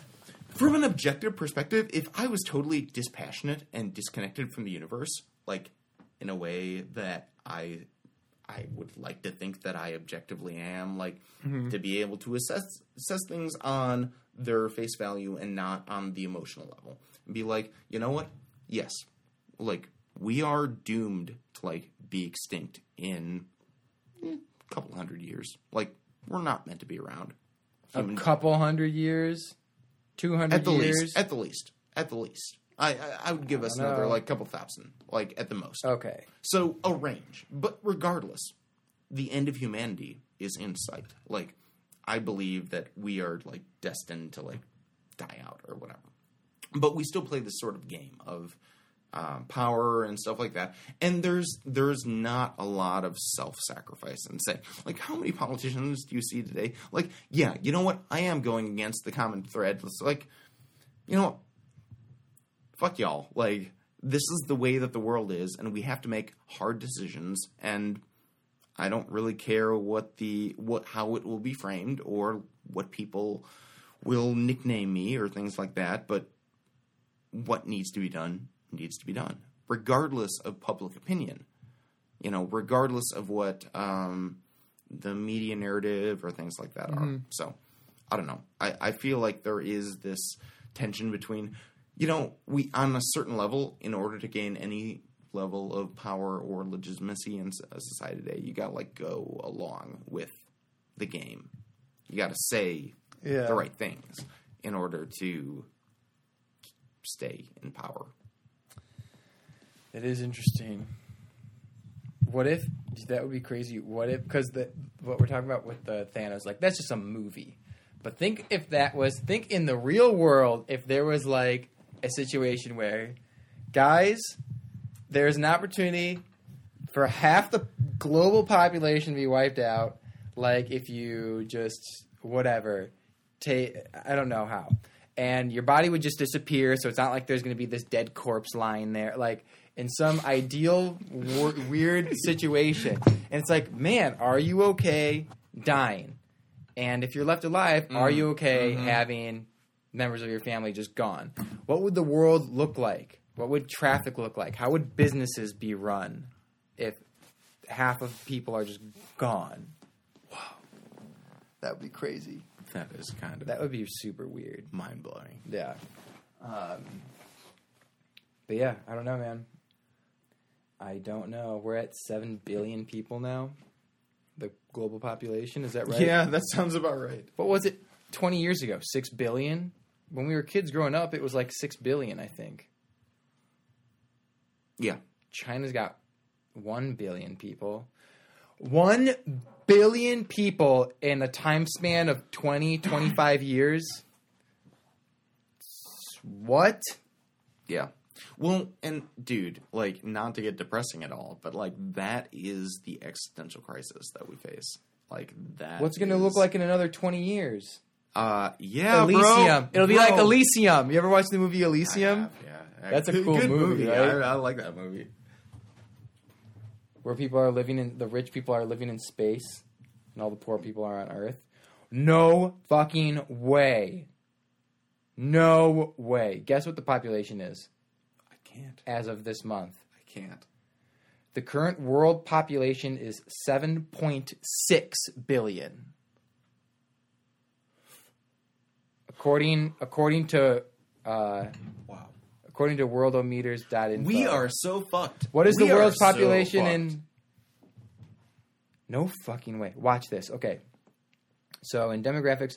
S2: from an objective perspective, if I was totally dispassionate and disconnected from the universe, like in a way that I I would like to think that I objectively am, like mm-hmm. to be able to assess assess things on their face value and not on the emotional level. And be like, you know what? Yes. Like we are doomed to like be extinct in eh, a couple hundred years. Like we're not meant to be around.
S1: A
S2: Human-
S1: couple hundred years, two hundred
S2: at the
S1: years.
S2: least. At the least. At the least. I I, I would give us
S1: don't
S2: another
S1: know.
S2: like couple thousand, like at the most.
S1: okay.
S2: So a range, but regardless, the end of humanity is in sight. Like I believe that we are like destined to like die out or whatever, but we still play this sort of game of um, power and stuff like that. And there's there's not a lot of self sacrifice and say like how many politicians do you see today? Like yeah, you know what? I am going against the common thread. It's like you know fuck y'all. Like this is the way that the world is, and we have to make hard decisions. And I don't really care what the what how it will be framed or what people will nickname me or things like that. But what needs to be done needs to be done, regardless of public opinion. You know, regardless of what um, the media narrative or things like that are. So, I don't know. I, I feel like there is this tension between, you know, we on a certain level, in order to gain any level of power or legitimacy in society today, you got to like go along with the game. You got to say
S1: Yeah.
S2: the right things in order to stay in power.
S1: It is interesting. What if that would be crazy? What if because the what we're talking about with the Thanos, like that's just a movie. But think if that was think in the real world if there was like a situation where guys, there's an opportunity for half the global population to be wiped out. Like if you just whatever take I don't know how. And your body would just disappear, so it's not like there's going to be this dead corpse lying there. Like in some ideal wor- weird situation, and it's like, man, are you okay dying? And if you're left alive, are mm, you okay mm-hmm. having members of your family just gone? What would the world look like? What would traffic look like? How would businesses be run if half of people are just gone? Wow, that would be crazy.
S2: That is kind of
S1: That would be super weird.
S2: mind blowing.
S1: Yeah. Um, but yeah, I don't know, man. I don't know. We're at seven billion people now. The global population is that right?
S2: Yeah, that sounds about right.
S1: What was it? Twenty years ago, six billion. When we were kids growing up, it was like six billion, I think.
S2: Yeah.
S1: China's got one billion people. One billion people in a time span of 20, 25 years. What?
S2: Yeah. Well, and dude, like, not to get depressing at all, but like, that is the existential crisis that we face. Like that.
S1: What's it going to
S2: is-
S1: look like in another 20 years?
S2: Uh, yeah,
S1: Elysium.
S2: bro.
S1: It'll be
S2: Bro.
S1: like Elysium. You ever watch the movie Elysium?
S2: Yeah, yeah.
S1: That's a cool
S2: good
S1: movie, right?
S2: I, I like that movie.
S1: Where people are living in, the rich people are living in space and all the poor people are on Earth. No fucking way. No way. Guess what the population is
S2: I can't.
S1: as of this month?
S2: I can't.
S1: The current world population is 7.6 billion. According according to uh,
S2: Wow.
S1: According to worldometer's worldometers.info.
S2: We are so fucked.
S1: What is
S2: We
S1: the world's population
S2: fucked.
S1: in No fucking way. Watch this. Okay. So in demographics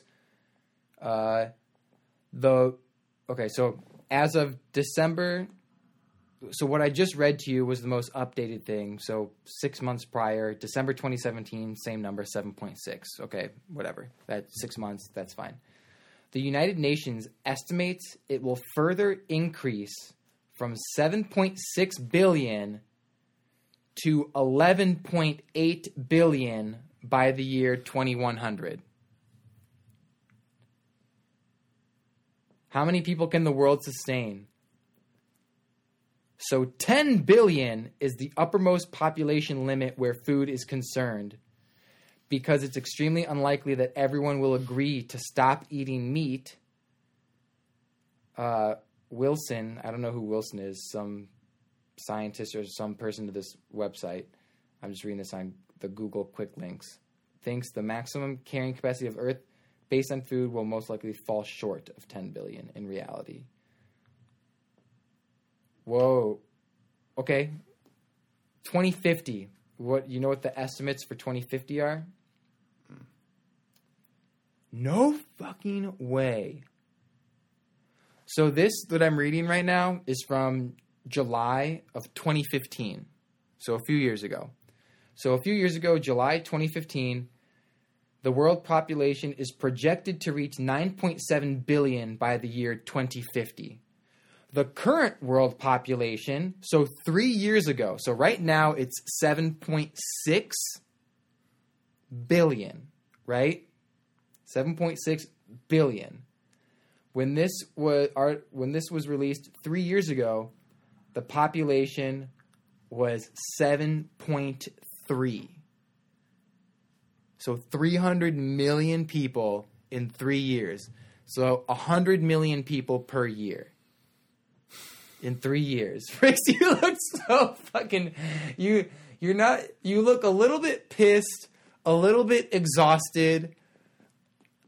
S1: uh the okay, so as of December so what I just read to you was the most updated thing. So 6 months prior, December 2017, same number 7.6. Okay, whatever. That 6 months, that's fine. The United Nations estimates it will further increase from 7.6 billion to 11.8 billion by the year 2100. How many people can the world sustain? So 10 billion is the uppermost population limit where food is concerned because it's extremely unlikely that everyone will agree to stop eating meat. Uh, Wilson, I don't know who Wilson is, some scientist or some person to this website. I'm just reading this on the Google quick links. Thinks the maximum carrying capacity of Earth based on food will most likely fall short of 10 billion in reality. Whoa. Okay. 2050. What you know what the estimates for 2050 are? No fucking way. So this that I'm reading right now is from July of 2015. So a few years ago. So a few years ago, July 2015, the world population is projected to reach 9.7 billion by the year 2050. The current world population, so three years ago, so right now it's 7.6 billion, right? 7.6 billion. When this was our, when this was released 3 years ago, the population was 7.3. So 300 million people in 3 years. So 100 million people per year. In 3 years. Rix, you look so fucking you you're not you look a little bit pissed, a little bit exhausted,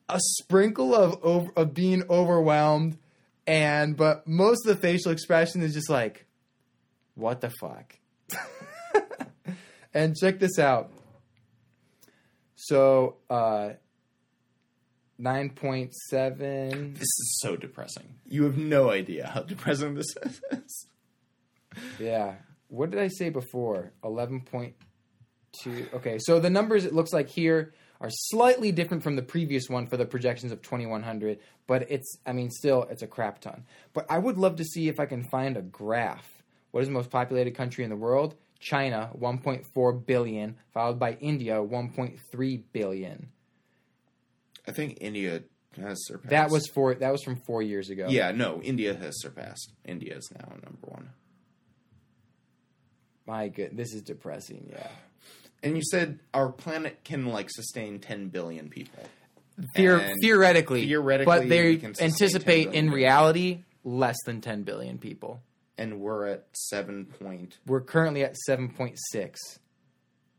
S1: a sprinkle of over, of being overwhelmed and but most of the facial expression is just like what the fuck? And check this out. So uh 9.7
S2: This is so depressing. You have no idea how depressing this is.
S1: yeah. What did i say before? 11.2 okay so the numbers it looks like here are slightly different from the previous one for the projections of 2100 but it's i mean still it's a crap ton but i would love to see if i can find a graph what is the most populated country in the world china 1.4 billion followed by india 1.3 billion
S2: I think India has surpassed.
S1: that was for that was from four years ago
S2: Yeah, no, India has surpassed. India is now number one.
S1: my good this is depressing yeah
S2: And you said our planet can like sustain 10 billion people.
S1: Theor- theoretically,
S2: theoretically,
S1: but they
S2: can
S1: anticipate in reality less than 10 billion people.
S2: And we're at 7 point.
S1: We're currently at 7.6.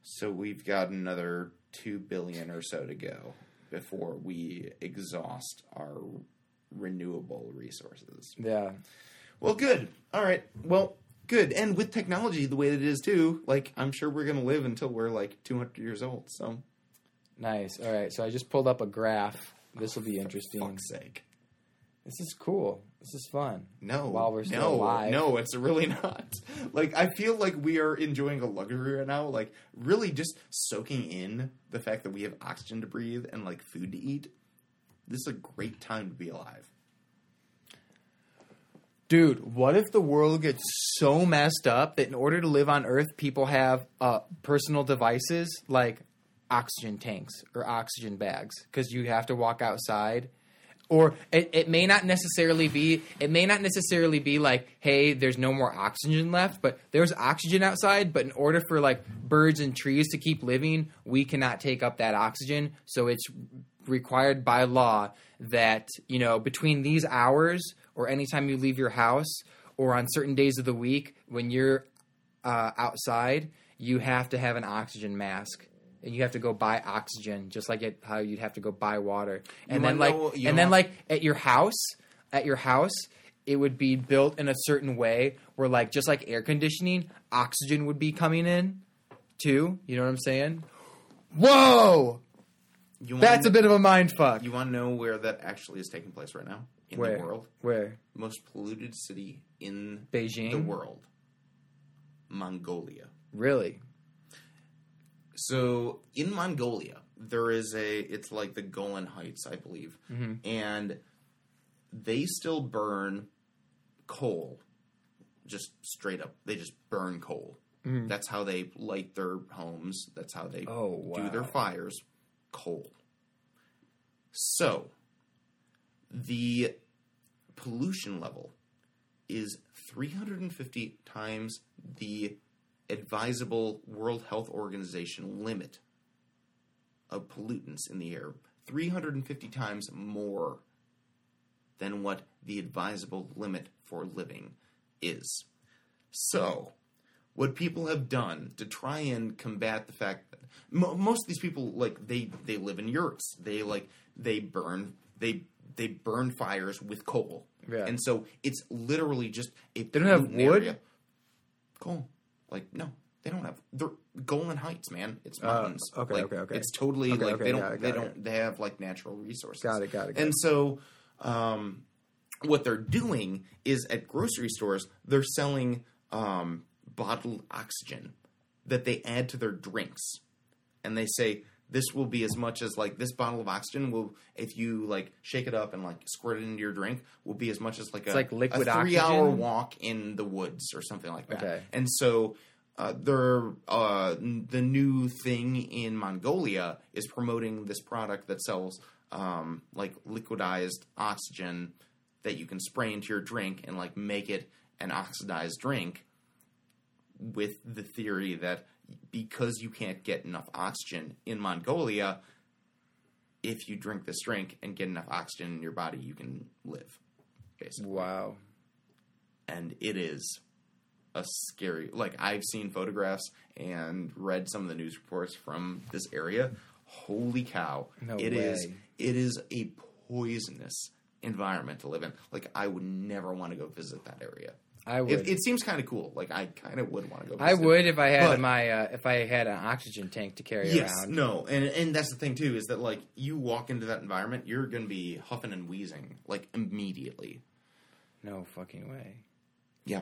S2: So we've got another 2 billion or so to go before we exhaust our renewable resources.
S1: Yeah.
S2: Well, good. All right. Well, good. And with technology the way that it is too, like I'm sure we're going to live until we're like 200 years old. So,
S1: Nice. All right. So I just pulled up a graph. This will be interesting.
S2: fuck's sake.
S1: This is cool. This is fun.
S2: No,
S1: While we're still
S2: no,
S1: alive.
S2: No, it's really not. Like I feel like we are enjoying a luxury right now. Like really, just soaking in the fact that we have oxygen to breathe and like food to eat. This is a great time to be alive.
S1: Dude, what if the world gets so messed up that in order to live on Earth, people have uh, personal devices like oxygen tanks or oxygen bags because you have to walk outside? Or it, it may not necessarily be it may not necessarily be like, hey, there's no more oxygen left, but there's oxygen outside. But in order for like birds and trees to keep living, we cannot take up that oxygen. So it's required by law that you know between these hours or anytime you leave your house or on certain days of the week when you're uh, outside, you have to have an oxygen mask. And you have to go buy oxygen, just like it, how you'd have to go buy water. And
S2: You
S1: then, like,
S2: know-
S1: and then, like at your house, at your house, it would be built in a certain way where, like, just like air conditioning, oxygen would be coming in too. You know what I'm saying? Whoa, that's a bit of a mind fuck.
S2: You want to know where that actually is taking place right now in
S1: Where?
S2: the world?
S1: Where
S2: Most polluted city in
S1: Beijing?
S2: the world, Mongolia.
S1: Really?
S2: So in Mongolia, there is a. It's like the Golan Heights, I believe,
S1: Mm-hmm.
S2: and they still burn coal, just straight up. They just burn coal. That's how they light their homes. That's how they
S1: Mm-hmm. Oh,
S2: do their fires. Coal. So the pollution level is 350 times the advisable World Health Organization limit of pollutants in the air. 350 times more than what the advisable limit for living is. So, what people have done to try and combat the fact that mo- most of these people like they they live in yurts. They like they burn they they burn fires with coal.
S1: Yeah.
S2: And so it's literally just a
S1: They don't have wood?
S2: area. Coal. Like no, they don't have. They're Golan Heights, man. It's
S1: Uh,
S2: mountains.
S1: okay,
S2: Like,
S1: okay, okay.
S2: It's totally
S1: Okay,
S2: like
S1: okay,
S2: they don't.
S1: it,
S2: they don't.
S1: it.
S2: They have like natural resources.
S1: Got it, got it, got
S2: and
S1: it.
S2: so, um, what they're doing is at grocery stores they're selling um, bottled oxygen that they add to their drinks, and they say this will be as much as like this bottle of oxygen will if you like shake it up and like squirt it into your drink will be as much as like a
S1: like liquid
S2: a three hour walk in the woods or something like that.
S1: Okay.
S2: And so uh, they're uh, the new thing in Mongolia is promoting this product that sells um, like liquidized oxygen that you can spray into your drink and like make it an oxidized drink with the theory that because you can't get enough oxygen in Mongolia, if you drink this drink and get enough oxygen in your body, you can live. Basically
S1: Wow.
S2: and it is a scary like i've seen photographs and read some of the news reports from this area holy cow
S1: No
S2: It is.
S1: way.
S2: it is a poisonous environment to live in like i would never want to go visit that area
S1: I would.
S2: it, it seems kind of cool like i kind of would want to go
S1: I would if I had
S2: But-
S1: my uh, if I had an oxygen tank to carry
S2: Yes,
S1: around.
S2: no, and and that's the thing too is that like you walk into that environment, you're going to be huffing and wheezing like immediately.
S1: No fucking way.
S2: Yeah,